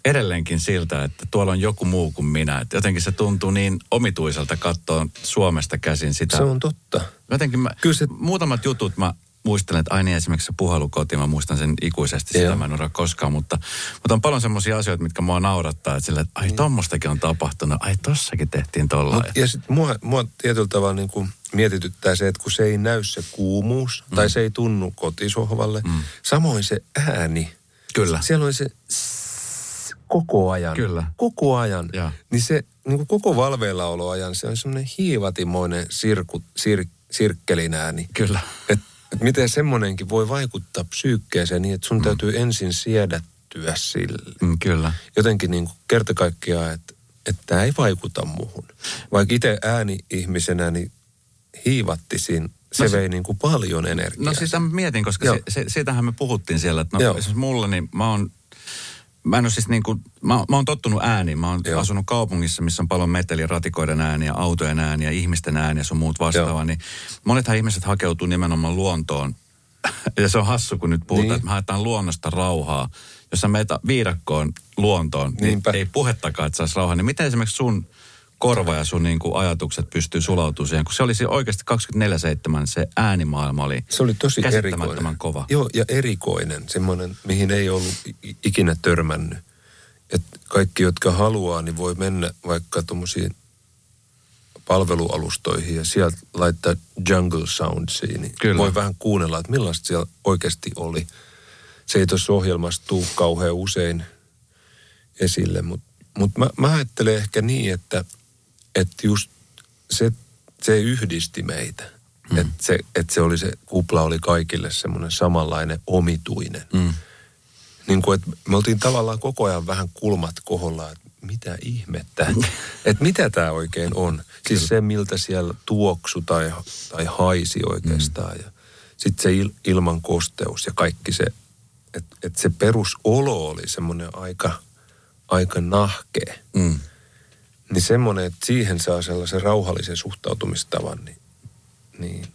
edelleenkin siltä, että tuolla on joku muu kuin minä. Että jotenkin se tuntuu niin omituiselta katsoa Suomesta käsin sitä. Se on totta. Jotenkin mä, Kyllä se... muutamat jutut mä muistelen, että aina esimerkiksi se puhelukoti, mä muistan sen ikuisesti, Joo. sitä mä en uraa koskaan, mutta, mutta on paljon semmoisia asioita, mitkä mua naurattaa, että sillä, että ai niin. tommostakin on tapahtunut, ai tossakin tehtiin tolla. No, ja sitten mua, mua tietyllä tavalla niin kuin mietityttää se, että kun se ei näy se kuumuus, mm. tai se ei tunnu kotisohvalle, mm. samoin se ääni. Kyllä. Siellä on se koko ajan. Kyllä. Koko ajan. Ja. Niin se niin kuin koko valveillaoloajan, se on semmoinen hiivatimoinen sirku, sir, sirkkelin ääni. Kyllä. Että miten semmoinenkin voi vaikuttaa psyykkeeseen niin, että sun mm. täytyy ensin siedättyä sille. Mm, kyllä. Jotenkin niin kuin kerta kaikkiaan, että, että tämä ei vaikuta muuhun. Vaikka itse ääni-ihmisenä, niin hiivattisin se, no se vei niin kuin paljon energiaa. No sitä mietin, koska se, se, siitähän me puhuttiin siellä, että no, siis mulla niin mä oon mä en ole siis niin kuin, mä, mä oon tottunut ääniin. Mä oon Joo. asunut kaupungissa, missä on paljon meteliä, ratikoiden ääniä, autojen ääniä, ihmisten ääniä, sun muut vastaavaa. Niin monethan ihmiset hakeutuu nimenomaan luontoon. ja se on hassu, kun nyt puhutaan, niin. että me haetaan luonnosta rauhaa. Jos sä meitä viidakkoon luontoon, niin Niinpä. ei puhettakaan, että saisi rauhaa. Niin miten esimerkiksi sun korva ja sun niin kuin ajatukset pystyy sulautumaan siihen, kun se oli oikeasti 24-7, se äänimaailma oli Se oli tosi erikoinen. kova. Joo, ja erikoinen, semmoinen, mihin ei ollut ikinä törmännyt. Että kaikki, jotka haluaa, niin voi mennä vaikka tuommoisiin palvelualustoihin ja sieltä laittaa jungle soundsiin, niin Kyllä. voi vähän kuunnella, että millaista siellä oikeasti oli. Se ei tuossa ohjelmassa tule kauhean usein esille, mutta mut mä, mä ajattelen ehkä niin, että – että just se, se yhdisti meitä. Mm. Että se, et se, oli se kupla oli kaikille semmoinen samanlainen omituinen. Mm. Niin kuin, että me oltiin tavallaan koko ajan vähän kulmat koholla, että mitä ihmettä, mm. että mitä tämä oikein on. Siis se, miltä siellä tuoksu tai, tai haisi oikeastaan. Mm. Ja sitten se il, ilman kosteus ja kaikki se, että et se perusolo oli semmoinen aika, aika nahkea. Mm. Niin semmoinen, että siihen saa sellaisen rauhallisen suhtautumistavan, niin, niin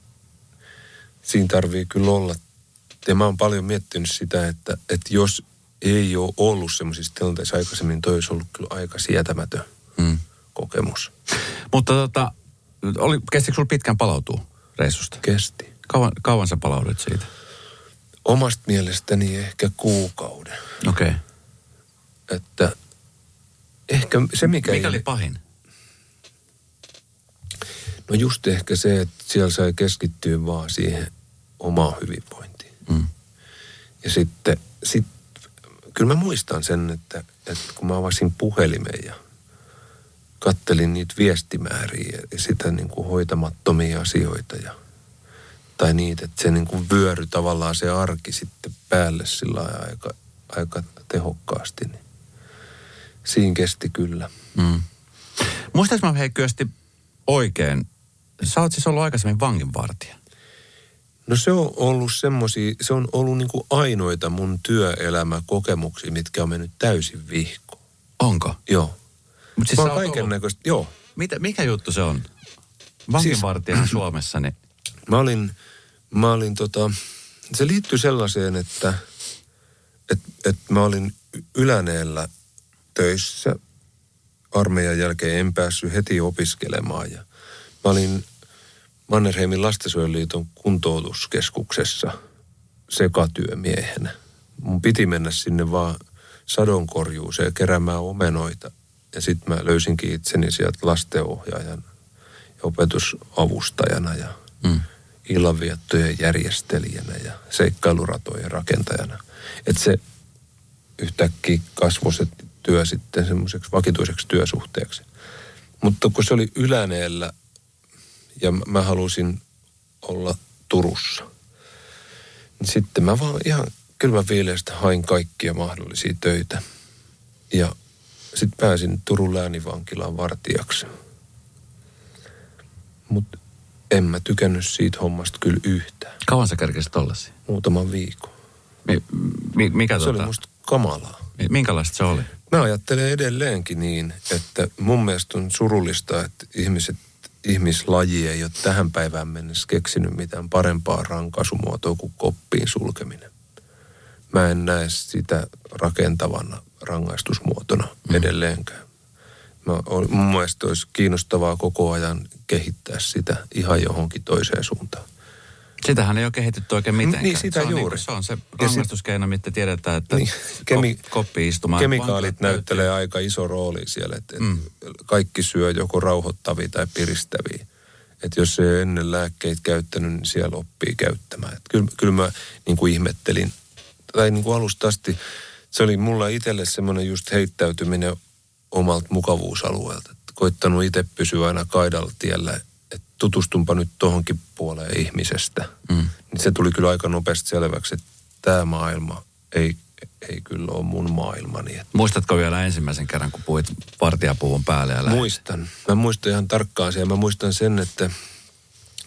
siinä tarvii kyllä olla. Ja mä oon paljon miettinyt sitä, että, että jos ei ole ollut semmoisissa tilanteissa aikaisemmin, niin toi olisi ollut kyllä aika sietämätön mm. kokemus. Mutta tota, oli, kestikö sinulla pitkään palautua reissusta? Kesti. Kauan, kauan sä palaudut siitä? Omasta mielestäni ehkä kuukauden. Okei. Okay. Että ehkä se, mikä... Mikä ei... oli pahin? No just ehkä se, että siellä sai keskittyä vaan siihen omaan hyvinvointiin. Mm. Ja sitten, sit, kyllä mä muistan sen, että, että kun mä avasin puhelimen ja kattelin niitä viestimääriä ja sitä niin kuin hoitamattomia asioita ja, tai niitä, että se niin kuin vyöry tavallaan se arki sitten päälle sillä aika, aika tehokkaasti. Niin siinä kesti kyllä. Mm. Muistaaks mä hei Kyösti oikein? Sä oot siis ollut aikaisemmin vanginvartija. No se on ollut semmosia, se on ollut niin kuin ainoita mun työelämäkokemuksia, mitkä on mennyt täysin vihkoon. Onko? Joo. Mut siis Mä kaiken ollut- näköistä, joo. Mitä, mikä juttu se on? Vanginvartijana Suomessa, niin Mä olin, mä olin tota, se liittyy sellaiseen, että et, et mä olin Yläneellä töissä. Armeijan jälkeen en päässyt heti opiskelemaan ja mä olin Mannerheimin lastensuojeluliiton kuntoutuskeskuksessa sekatyömiehenä. Mun piti mennä sinne vaan sadonkorjuuseen ja keräämään omenoita. Ja sitten mä löysinkin itseni sieltä lastenohjaajan ja opetusavustajana ja mm. illanviettojen järjestelijänä ja seikkailuratojen rakentajana. Että se yhtäkkiä kasvoi se työ sitten semmoiseksi vakituiseksi työsuhteeksi. Mutta kun se oli Yläneellä ja mä- halusin olla Turussa, niin sitten mä vaan ihan kylmän viileästä hain kaikkia mahdollisia töitä. Ja sitten pääsin Turun läänivankilaan vartijaksi. Mutta en mä tykännyt siitä hommasta kyllä yhtään. kauan sä kerkesit olla siinä? Muutaman viikon. Mi, mi, mikä Se tota, oli musta kamalaa. Mi- minkälaista se oli? Mä ajattelen edelleenkin niin, että mun mielestä on surullista, että ihmiset, ihmislaji ei ole tähän päivään mennessä keksinyt mitään parempaa rankaisumuotoa kuin koppiin sulkeminen. Mä en näe sitä rakentavana rangaistusmuotona mm. edelleenkään. Mä, mun mielestä olisi kiinnostavaa koko ajan kehittää sitä ihan johonkin toiseen suuntaan. Sitähän ei ole kehitetty oikein mitenkään. Niin, sitä se on juuri. Niin, se on se rangaistuskeino, mitä tiedetään, että Niin, kemi- koppi istumaan. Kemikaalit näyttelee aika iso rooli siellä, että Mm. mm. kaikki syö joko rauhoittavia tai piristäviä. Että jos ei ennen lääkkeitä käyttänyt, niin siellä oppii käyttämään. Et kyllä, kyllä mä niin kuin ihmettelin, tai niin kuin alusta asti, se oli mulla itselle semmoinen just heittäytyminen omalta mukavuusalueelta. Et koittanut itse pysyä aina kaidalla tiellä, tutustunpa nyt tohonkin puoleen ihmisestä. Mm. Niin se tuli kyllä aika nopeasti selväksi, että tämä maailma ei, ei kyllä ole mun maailmani. Et Muistatko vielä ensimmäisen kerran, kun puhuit vartijapuvun päälle ja? Muistan. Mä muistan ihan tarkkaan sen. Mä muistan sen, että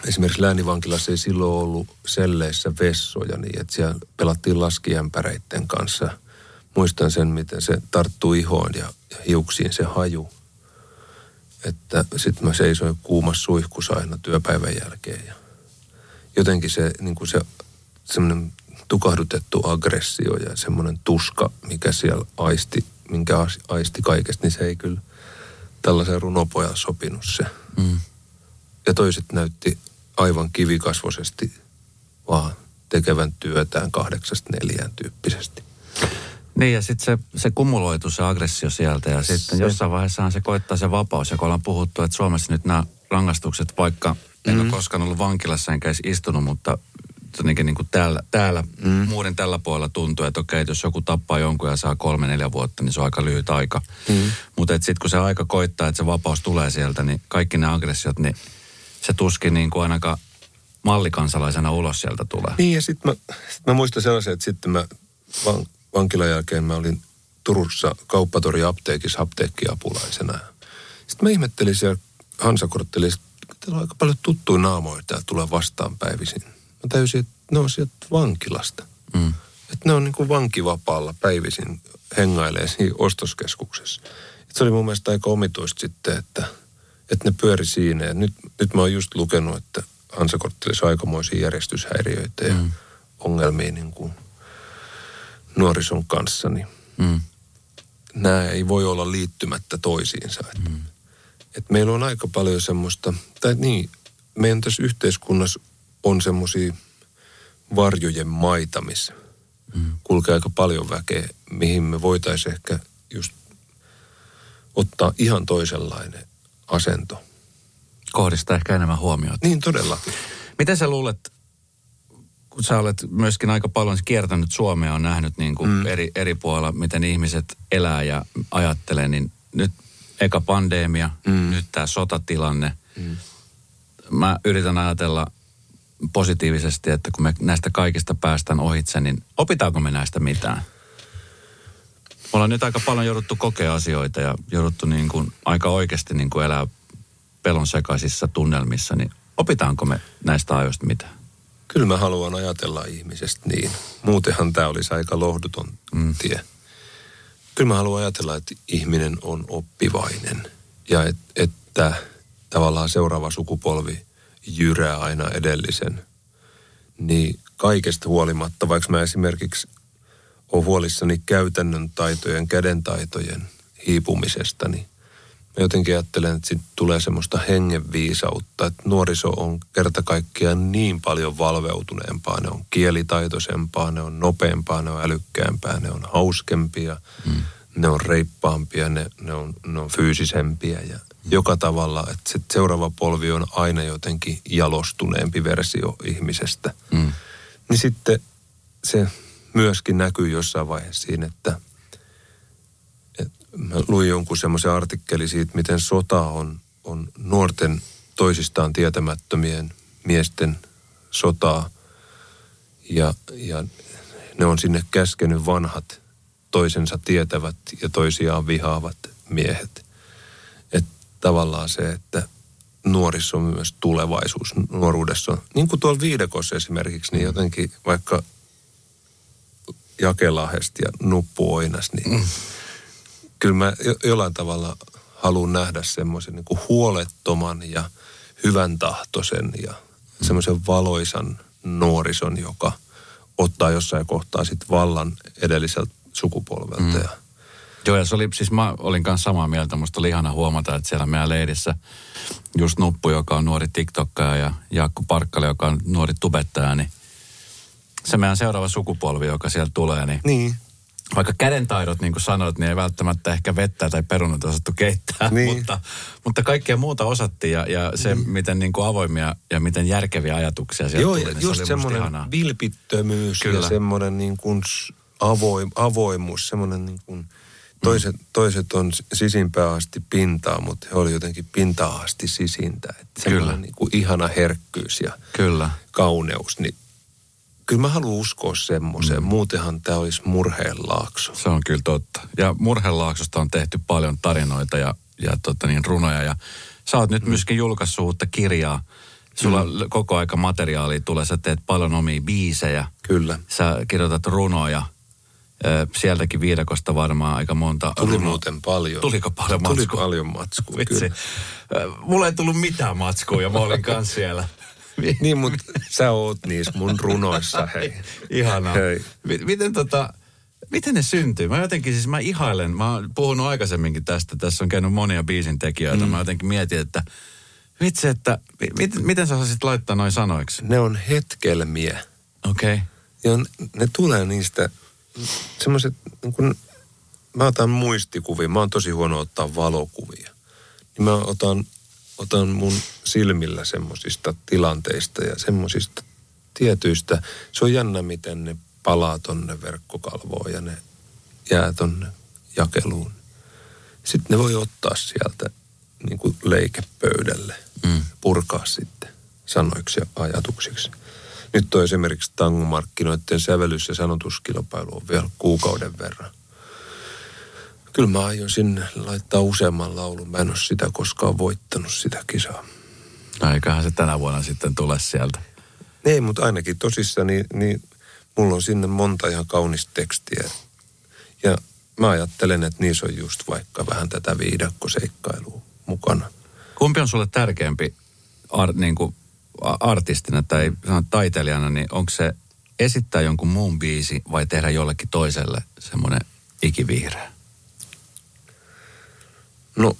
esimerkiksi läänivankilassa ei silloin ollut selleissä vessoja, niin että siellä pelattiin laskiämpäreiden kanssa. Muistan sen, miten se tarttui ihoon ja, ja hiuksiin se haju. Että sitten mä seisoin kuumassa suihkussa aina työpäivän jälkeen. Ja jotenkin se, niin kuin se semmoinen tukahdutettu aggressio ja semmoinen tuska, mikä siellä aisti, minkä aisti kaikesta, niin se ei kyllä tällaisen runopojan sopinut se. Mm. Ja toiset näytti aivan kivikasvoisesti vaan tekevän työtään kahdeksasta neljään tyyppisesti. Niin ja sitten se, se kumuloitu se aggressio sieltä ja sitten Se- jossain vaiheessahan se koittaa se vapaus. Ja kun ollaan puhuttu, että Suomessa nyt nämä rangaistukset, vaikka en ole koskaan ollut vankilassa enkä edes istunut, mutta jotenkin niin kuin täällä, täällä mm. muuden tällä puolella tuntuu, että okei, että jos joku tappaa jonkun ja saa kolme, neljä vuotta, niin se on aika lyhyt aika. Mm. Mutta sitten kun se aika koittaa, että se vapaus tulee sieltä, niin kaikki ne aggressiot, niin se tuskin niin kuin ainakaan mallikansalaisena ulos sieltä tulee. Niin ja sitten mä, sit mä muistan sellaisen, että sitten mä van, vankilan jälkeen mä olin Turussa kauppatori apteekissa apteekkiapulaisena. Sitten mä ihmettelin siellä Hansakorttelissa, että täällä on aika paljon tuttuja naamoja täällä tulee vastaan päivisin. Mä täysin, että ne on sieltä vankilasta. Mm. Että ne on niin kuin vankivapaalla päivisin hengailee siinä ostoskeskuksessa. Et se oli mun mielestä aika omituista sitten, että, että ne pyöri siinä. Ja nyt, nyt mä oon just lukenut, että Hansakorttelissa on aikamoisia järjestyshäiriöitä ja mm. ongelmia niin kuin nuorison kanssa. Niin Mm. nämä ei voi olla liittymättä toisiinsa. Että, mm. että meillä on aika paljon semmoista, tai niin, meidän tässä yhteiskunnassa on semmoisia varjojen maita, missä mm. kulkee aika paljon väkeä, mihin me voitaisiin ehkä just ottaa ihan toisenlainen asento. Kohdistaa ehkä enemmän huomiota. Niin todella. Miten sä luulet, kun sä olet myöskin aika paljon kiertänyt Suomea, on nähnyt niin kuin mm. eri, eri puolilla, miten ihmiset elää ja ajattelee, niin nyt eka pandemia, mm. nyt tämä sotatilanne. Mm. Mä yritän ajatella positiivisesti, että kun me näistä kaikista päästään ohitse, niin opitaanko me näistä mitään? Me ollaan nyt aika paljon jouduttu kokea asioita ja jouduttu niin kuin aika oikeasti niin kuin elää pelon sekaisissa tunnelmissa, niin opitaanko me näistä ajoista mitään? Kyllä mä haluan ajatella ihmisestä niin. Muutenhan tämä olisi aika lohduton mm. tie. Kyllä mä haluan ajatella, että ihminen on oppivainen ja et, että tavallaan seuraava sukupolvi jyrää aina edellisen. Niin kaikesta huolimatta, vaikka mä esimerkiksi olen huolissani käytännön taitojen, kädentaitojen hiipumisesta, niin jotenkin ajattelen, että sitten tulee semmoista hengenviisautta, että nuoriso on kerta kaikkiaan niin paljon valveutuneempaa. Ne on kielitaitoisempaa, ne on nopeampaa, ne on älykkäämpää, ne on hauskempia, mm. ne on reippaampia, ne, ne, on, ne on fyysisempiä ja mm. joka tavalla. Että se seuraava polvi on aina jotenkin jalostuneempi versio ihmisestä. Mm. Niin sitten se myöskin näkyy jossain vaiheessa siinä, että – mä luin jonkun semmoisen artikkeli siitä, miten sota on, on nuorten toisistaan tietämättömien miesten sotaa. Ja, ja ne on sinne käskenyt vanhat toisensa tietävät ja toisiaan vihaavat miehet. Että tavallaan se, että nuorissa on myös tulevaisuus nuoruudessa. Niin kuin tuolla viidekossa esimerkiksi, niin jotenkin vaikka Jakelahesti ja Nuppu Oinas, niin mm kyllä mä jollain tavalla haluan nähdä semmoisen niin huolettoman ja hyvän tahtoisen ja semmoisen valoisan nuorison, joka ottaa jossain kohtaa sitten vallan edelliseltä sukupolvelta. Mm. Ja Joo, ja se oli, siis mä olin kanssa samaa mieltä. Musta oli ihana huomata, että siellä meidän leidissä just Nuppu, joka on nuori TikTokkaja ja Jaakko Parkkale, joka on nuori tubettaja, niin se meidän seuraava sukupolvi, joka sieltä tulee, niin, niin vaikka kädentaidot, niin kuin sanoit, niin ei välttämättä ehkä vettä tai perunat osattu keittää, niin. mutta, mutta kaikkea muuta osattiin ja, ja se, niin. miten niin kuin avoimia ja miten järkeviä ajatuksia sieltä Joo, tuli, niin just se semmoinen vilpittömyys Kyllä. ja semmoinen niin kuin avoim, avoimuus, semmoinen niin kuin, toiset, mm. toiset on sisimpää asti pintaa, mutta he oli jotenkin pintaa asti sisintä. Että Kyllä. Niin kuin ihana herkkyys ja Kyllä. kauneus, niin kyllä mä haluan uskoa semmoiseen. Mm. Muutenhan tämä olisi murheenlaakso. Se on kyllä totta. Ja murheenlaaksosta on tehty paljon tarinoita ja, ja tota niin, runoja. Ja sä oot nyt mm. myöskin julkaissut uutta kirjaa. Sulla mm. koko aika materiaalia tulee. Sä teet paljon omia biisejä. Kyllä. Sä kirjoitat runoja. Sieltäkin viidakosta varmaan aika monta. Tuli runo... muuten paljon. Tuliko paljon matskua? Tuli paljon matskua, Vitsi. Kyllä. Mulla ei tullut mitään matskua ja mä olin kanssa siellä. Niin, mutta sä oot niissä mun runoissa, hei. Ihanaa. Hei. M- miten tota, miten ne syntyy? Mä jotenkin siis, mä ihailen, mä oon puhunut aikaisemminkin tästä, tässä on käynyt monia biisin tekijöitä. Mm. Mä jotenkin mietin, että vitsi, että mit, miten sä osaisit laittaa noin sanoiksi? Ne on hetkelmiä. Okei. Okay. Ja ne tulee niistä semmoiset, niin kun mä otan muistikuvia, mä oon tosi huono ottaa valokuvia. Niin mä otan otan mun silmillä semmoisista tilanteista ja semmoisista tietyistä. Se on jännä, miten ne palaa tonne verkkokalvoon ja ne jää tonne jakeluun. Sitten ne voi ottaa sieltä niin kuin leikepöydälle, mm. purkaa sitten sanoiksi ja ajatuksiksi. Nyt on esimerkiksi tangomarkkinoiden sävellys- ja sanotuskilpailu on vielä kuukauden verran. Kyllä mä aion sinne laittaa useamman laulun. Mä en ole sitä koskaan voittanut sitä kisaa. No eiköhän se tänä vuonna sitten tule sieltä. Ei, mutta ainakin tosissaan, niin, niin mulla on sinne monta ihan kaunista tekstiä. Ja mä ajattelen, että niissä on just vaikka vähän tätä viidakkoseikkailua mukana. Kumpi on sulle tärkeämpi ar, niin kuin artistina tai taiteilijana, niin onko se esittää jonkun muun biisi vai tehdä jollekin toiselle semmoinen ikivihreä? No,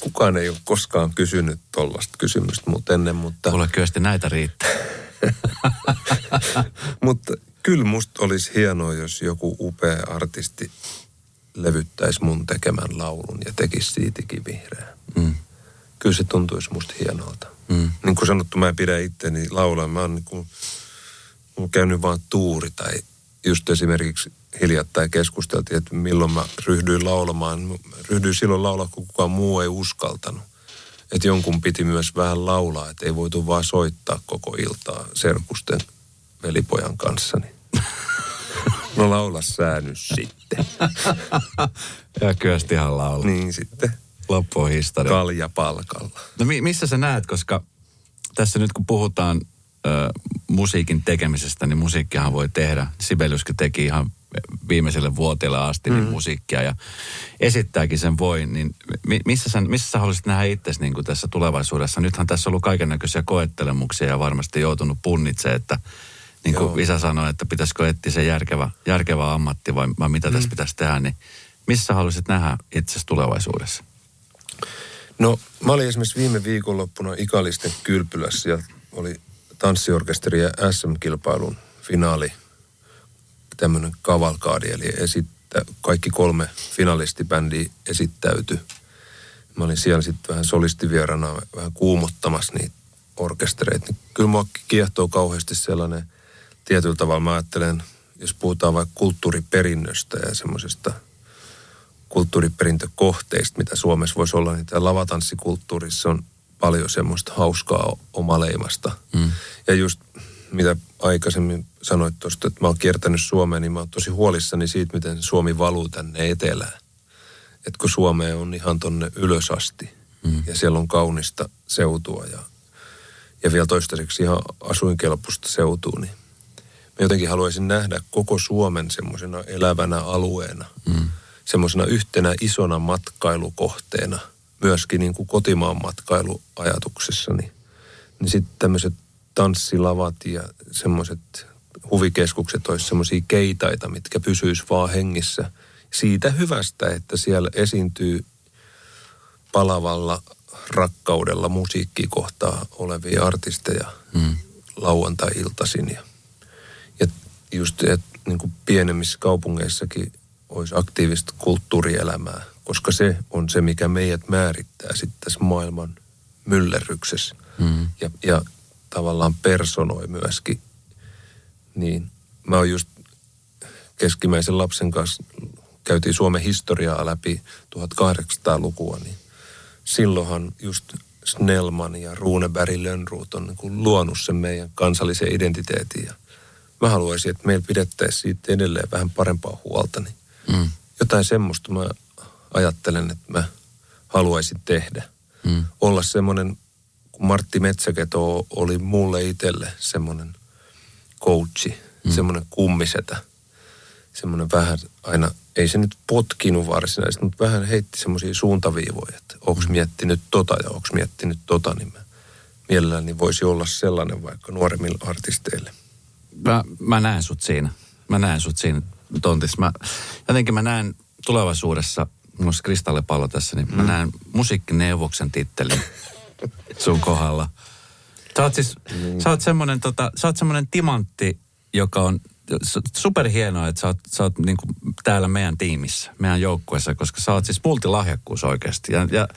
kukaan ei ole koskaan kysynyt tuollaista kysymystä mut ennen, mutta... Mulle kyllä näitä riittää. mutta kyllä musta olisi hienoa, jos joku upea artisti levyttäisi mun tekemän laulun ja tekisi siitäkin vihreää. Mm. Kyllä se tuntuisi musta hienolta. Mm. Niin kuin sanottu, mä en pidä itteni laulaa. Mä oon niin kuin, käynyt vaan tuuri tai just esimerkiksi hiljattain keskusteltiin, että milloin mä ryhdyin laulamaan. Mä ryhdyin silloin laulaa, kun kukaan muu ei uskaltanut. Että jonkun piti myös vähän laulaa, että ei voitu vaan soittaa koko iltaa serkusten velipojan kanssa. Niin. No laula sä nyt sitten. ja Kyöstihan laulu. Niin sitten. Loppu historia. Kalja palkalla. No mi- missä sä näet, koska tässä nyt kun puhutaan ö, musiikin tekemisestä, niin musiikkihan voi tehdä. Sibeliuskin teki ihan viimeiselle vuoteelle asti niin mm. musiikkia ja esittääkin sen voi, niin mi- missä, sä, missä sä haluaisit nähdä itsesi niin tässä tulevaisuudessa? Nythän tässä on ollut kaiken näköisiä koettelemuksia ja varmasti joutunut punnitsemaan, että niin kuin Joo. isä sanoi, että pitäisikö etsiä se järkevä, järkevä ammatti vai, vai mitä mm. tässä pitäisi tehdä, niin missä haluaisit nähdä itsesi tulevaisuudessa? No mä olin esimerkiksi viime viikonloppuna Ikalisten kylpylässä ja oli tanssiorkesteri ja SM-kilpailun finaali, tämmöinen kavalkaadi, eli esittä, kaikki kolme finalistibändiä esittäytyi. Mä olin siellä sitten vähän solistivierana vähän kuumottamassa niitä orkestereita. Niin kyllä mua kiehtoo kauheasti sellainen, tietyllä tavalla mä ajattelen, jos puhutaan vaikka kulttuuriperinnöstä ja semmoisesta – kulttuuriperintökohteista, mitä Suomessa voisi olla, niin tämä lavatanssikulttuurissa on paljon semmoista hauskaa omaleimasta. Mm. Ja just mitä aikaisemmin sanoit tuosta, että mä oon kiertänyt Suomeen, niin mä oon tosi huolissani siitä, miten Suomi valuu tänne etelään. Että kun Suomeen on ihan tonne ylös asti mm. ja siellä on kaunista seutua ja, ja vielä toistaiseksi ihan asuinkelpoista seutua, niin mä jotenkin haluaisin nähdä koko Suomen semmoisena elävänä alueena. Mm semmoisena yhtenä isona matkailukohteena, myöskin niin kuin kotimaan matkailuajatuksessa, niin, niin sitten tämmöiset tanssilavat ja semmoiset huvikeskukset olisi semmoisia keitaita, mitkä pysyis vaan hengissä siitä hyvästä, että siellä esiintyy palavalla rakkaudella musiikkikohtaa olevia artisteja mm. lauantai-iltaisin. Ja, ja just että niin kuin pienemmissä kaupungeissakin olisi aktiivista kulttuurielämää, koska se on se, mikä meidät määrittää sitten tässä maailman myllerryksessä mm. ja, ja tavallaan personoi myöskin. Niin mä oon just keskimäisen lapsen kanssa käytiin Suomen historiaa läpi 1800-lukua, niin silloinhan just Snellman ja Runeberg Lönnruut on niin luonut sen meidän kansallisen identiteetin. Ja mä haluaisin, että meillä pidettäisiin siitä edelleen vähän parempaa huolta. Niin Mm. Jotain semmoista mä ajattelen, että mä haluaisin tehdä. Mm. Olla semmoinen, Martti Metsäketo oli mulle itselle semmoinen coachi, mm. semmoinen kummisetä. Semmoinen vähän aina, ei se nyt potkinut varsinaisesti, mutta vähän heitti semmoisia suuntaviivoja, että onko mm. miettinyt tota ja onko miettinyt tota, niin mä mielelläni voisi olla sellainen vaikka nuoremmille artisteille. Mä, mä näen sut siinä. Mä näen sut siinä tontissa. Mä, jotenkin mä näen tulevaisuudessa, mulla olisi kristallipallo tässä, niin mä mm. näen musiikkineuvoksen tittelin sun kohdalla. Sä oot siis, mm. sä oot semmonen, tota, sä oot semmonen timantti, joka on superhienoa, että sä oot, sä oot niin kuin täällä meidän tiimissä, meidän joukkueessa, koska sä oot siis multilahjakkuus oikeasti. Ja, ja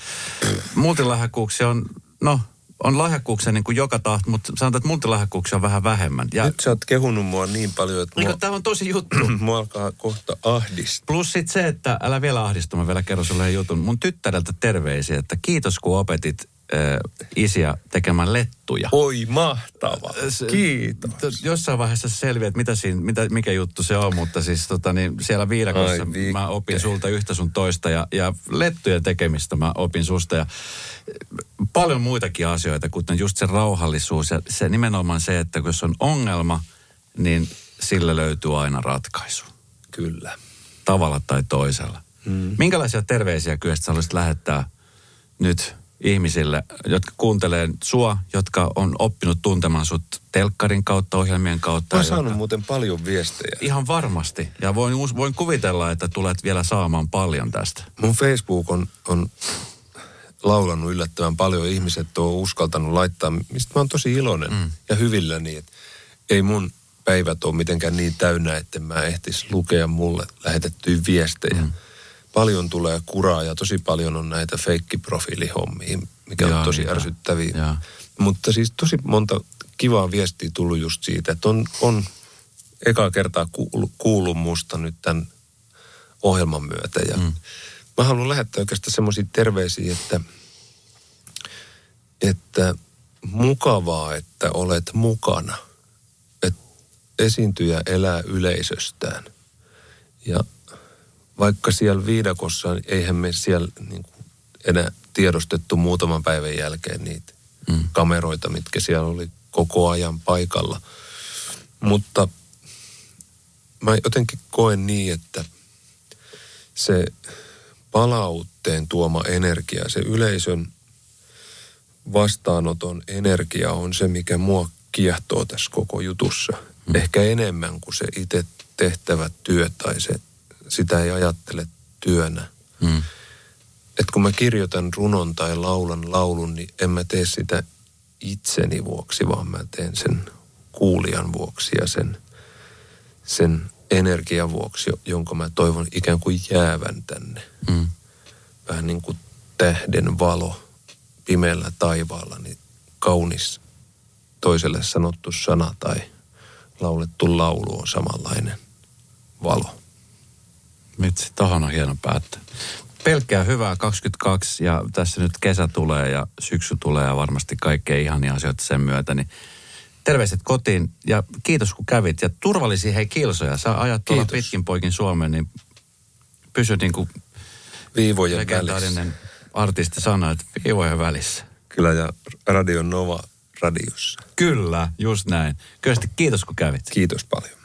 multilahjakkuuksia on, no on lahjakkuuksia niin kuin joka tahto, mutta sanotaan, että multilahjakkuuksia on vähän vähemmän. Ja... Nyt sä oot kehunut mua niin paljon, että niin, mua... Tämä on tosi juttu. mua alkaa kohta ahdistaa. Plus sit se, että älä vielä ahdistu, mä vielä kerron sulle jutun. Mun tyttäreltä terveisiä, että kiitos kun opetit isiä tekemään lettuja. Oi mahtava, kiitos. Jossain vaiheessa se selviää, että mitä siinä, mitä, mikä juttu se on, mutta siis tota, niin siellä viidakossa Ai, mä opin sulta yhtä sun toista ja, ja lettujen tekemistä mä opin susta ja paljon muitakin asioita, kuten just se rauhallisuus ja se nimenomaan se, että jos on ongelma, niin sillä löytyy aina ratkaisu. Kyllä. Tavalla tai toisella. Mm. Minkälaisia terveisiä kyllä sä haluaisit lähettää nyt ihmisille, jotka kuuntelee sua, jotka on oppinut tuntemaan sut telkkarin kautta, ohjelmien kautta. Mä saanut jotka... muuten paljon viestejä. Ihan varmasti. Ja voin, voin kuvitella, että tulet vielä saamaan paljon tästä. Mun Facebook on, on laulanut yllättävän paljon. Ihmiset on uskaltanut laittaa, mistä mä oon tosi iloinen mm. ja hyvilläni. Että ei mun päivät ole mitenkään niin täynnä, että mä ehtis lukea mulle lähetettyjä viestejä. Mm paljon tulee kuraa ja tosi paljon on näitä feikkiprofiilihommia, mikä ja, on tosi ja, ärsyttäviä. Ja. Mutta siis tosi monta kivaa viestiä tullut just siitä, että on, on ekaa kertaa kuulu, kuullut musta nyt tämän ohjelman myötä. Ja mm. mä haluan lähettää oikeastaan semmoisia terveisiä, että, että mukavaa, että olet mukana. Että esiintyjä elää yleisöstään. Ja vaikka siellä viidakossa, eihän me siellä niin kuin enää tiedostettu muutaman päivän jälkeen niitä mm. kameroita, mitkä siellä oli koko ajan paikalla. Mutta mä jotenkin koen niin, että se palautteen tuoma energia, se yleisön vastaanoton energia on se, mikä mua kiehtoo tässä koko jutussa. Mm. Ehkä enemmän kuin se itse tehtävä työ tai se, sitä ei ajattele työnä. Mm että kun mä kirjoitan runon tai laulan laulun, niin en mä tee sitä itseni vuoksi, vaan mä teen sen kuulijan vuoksi ja sen, sen energian vuoksi, jonka mä toivon ikään kuin jäävän tänne. Mm. Vähän niin kuin tähden valo pimeällä taivaalla, niin kaunis toiselle sanottu sana tai laulettu laulu on samanlainen valo. Mitsi, tohon on hieno päättää pelkkää hyvää 22 ja tässä nyt kesä tulee ja syksy tulee ja varmasti kaikkea ihania asioita sen myötä, niin terveiset kotiin ja kiitos kun kävit ja turvallisia hei kilsoja. Sä ajat tuolla pitkin poikin Suomeen, niin pysy niin kuin viivojen välissä. artisti sanoi, että viivojen välissä. Kyllä ja Radio Nova radiossa. Kyllä, just näin. Kyllä kiitos kun kävit. Kiitos paljon.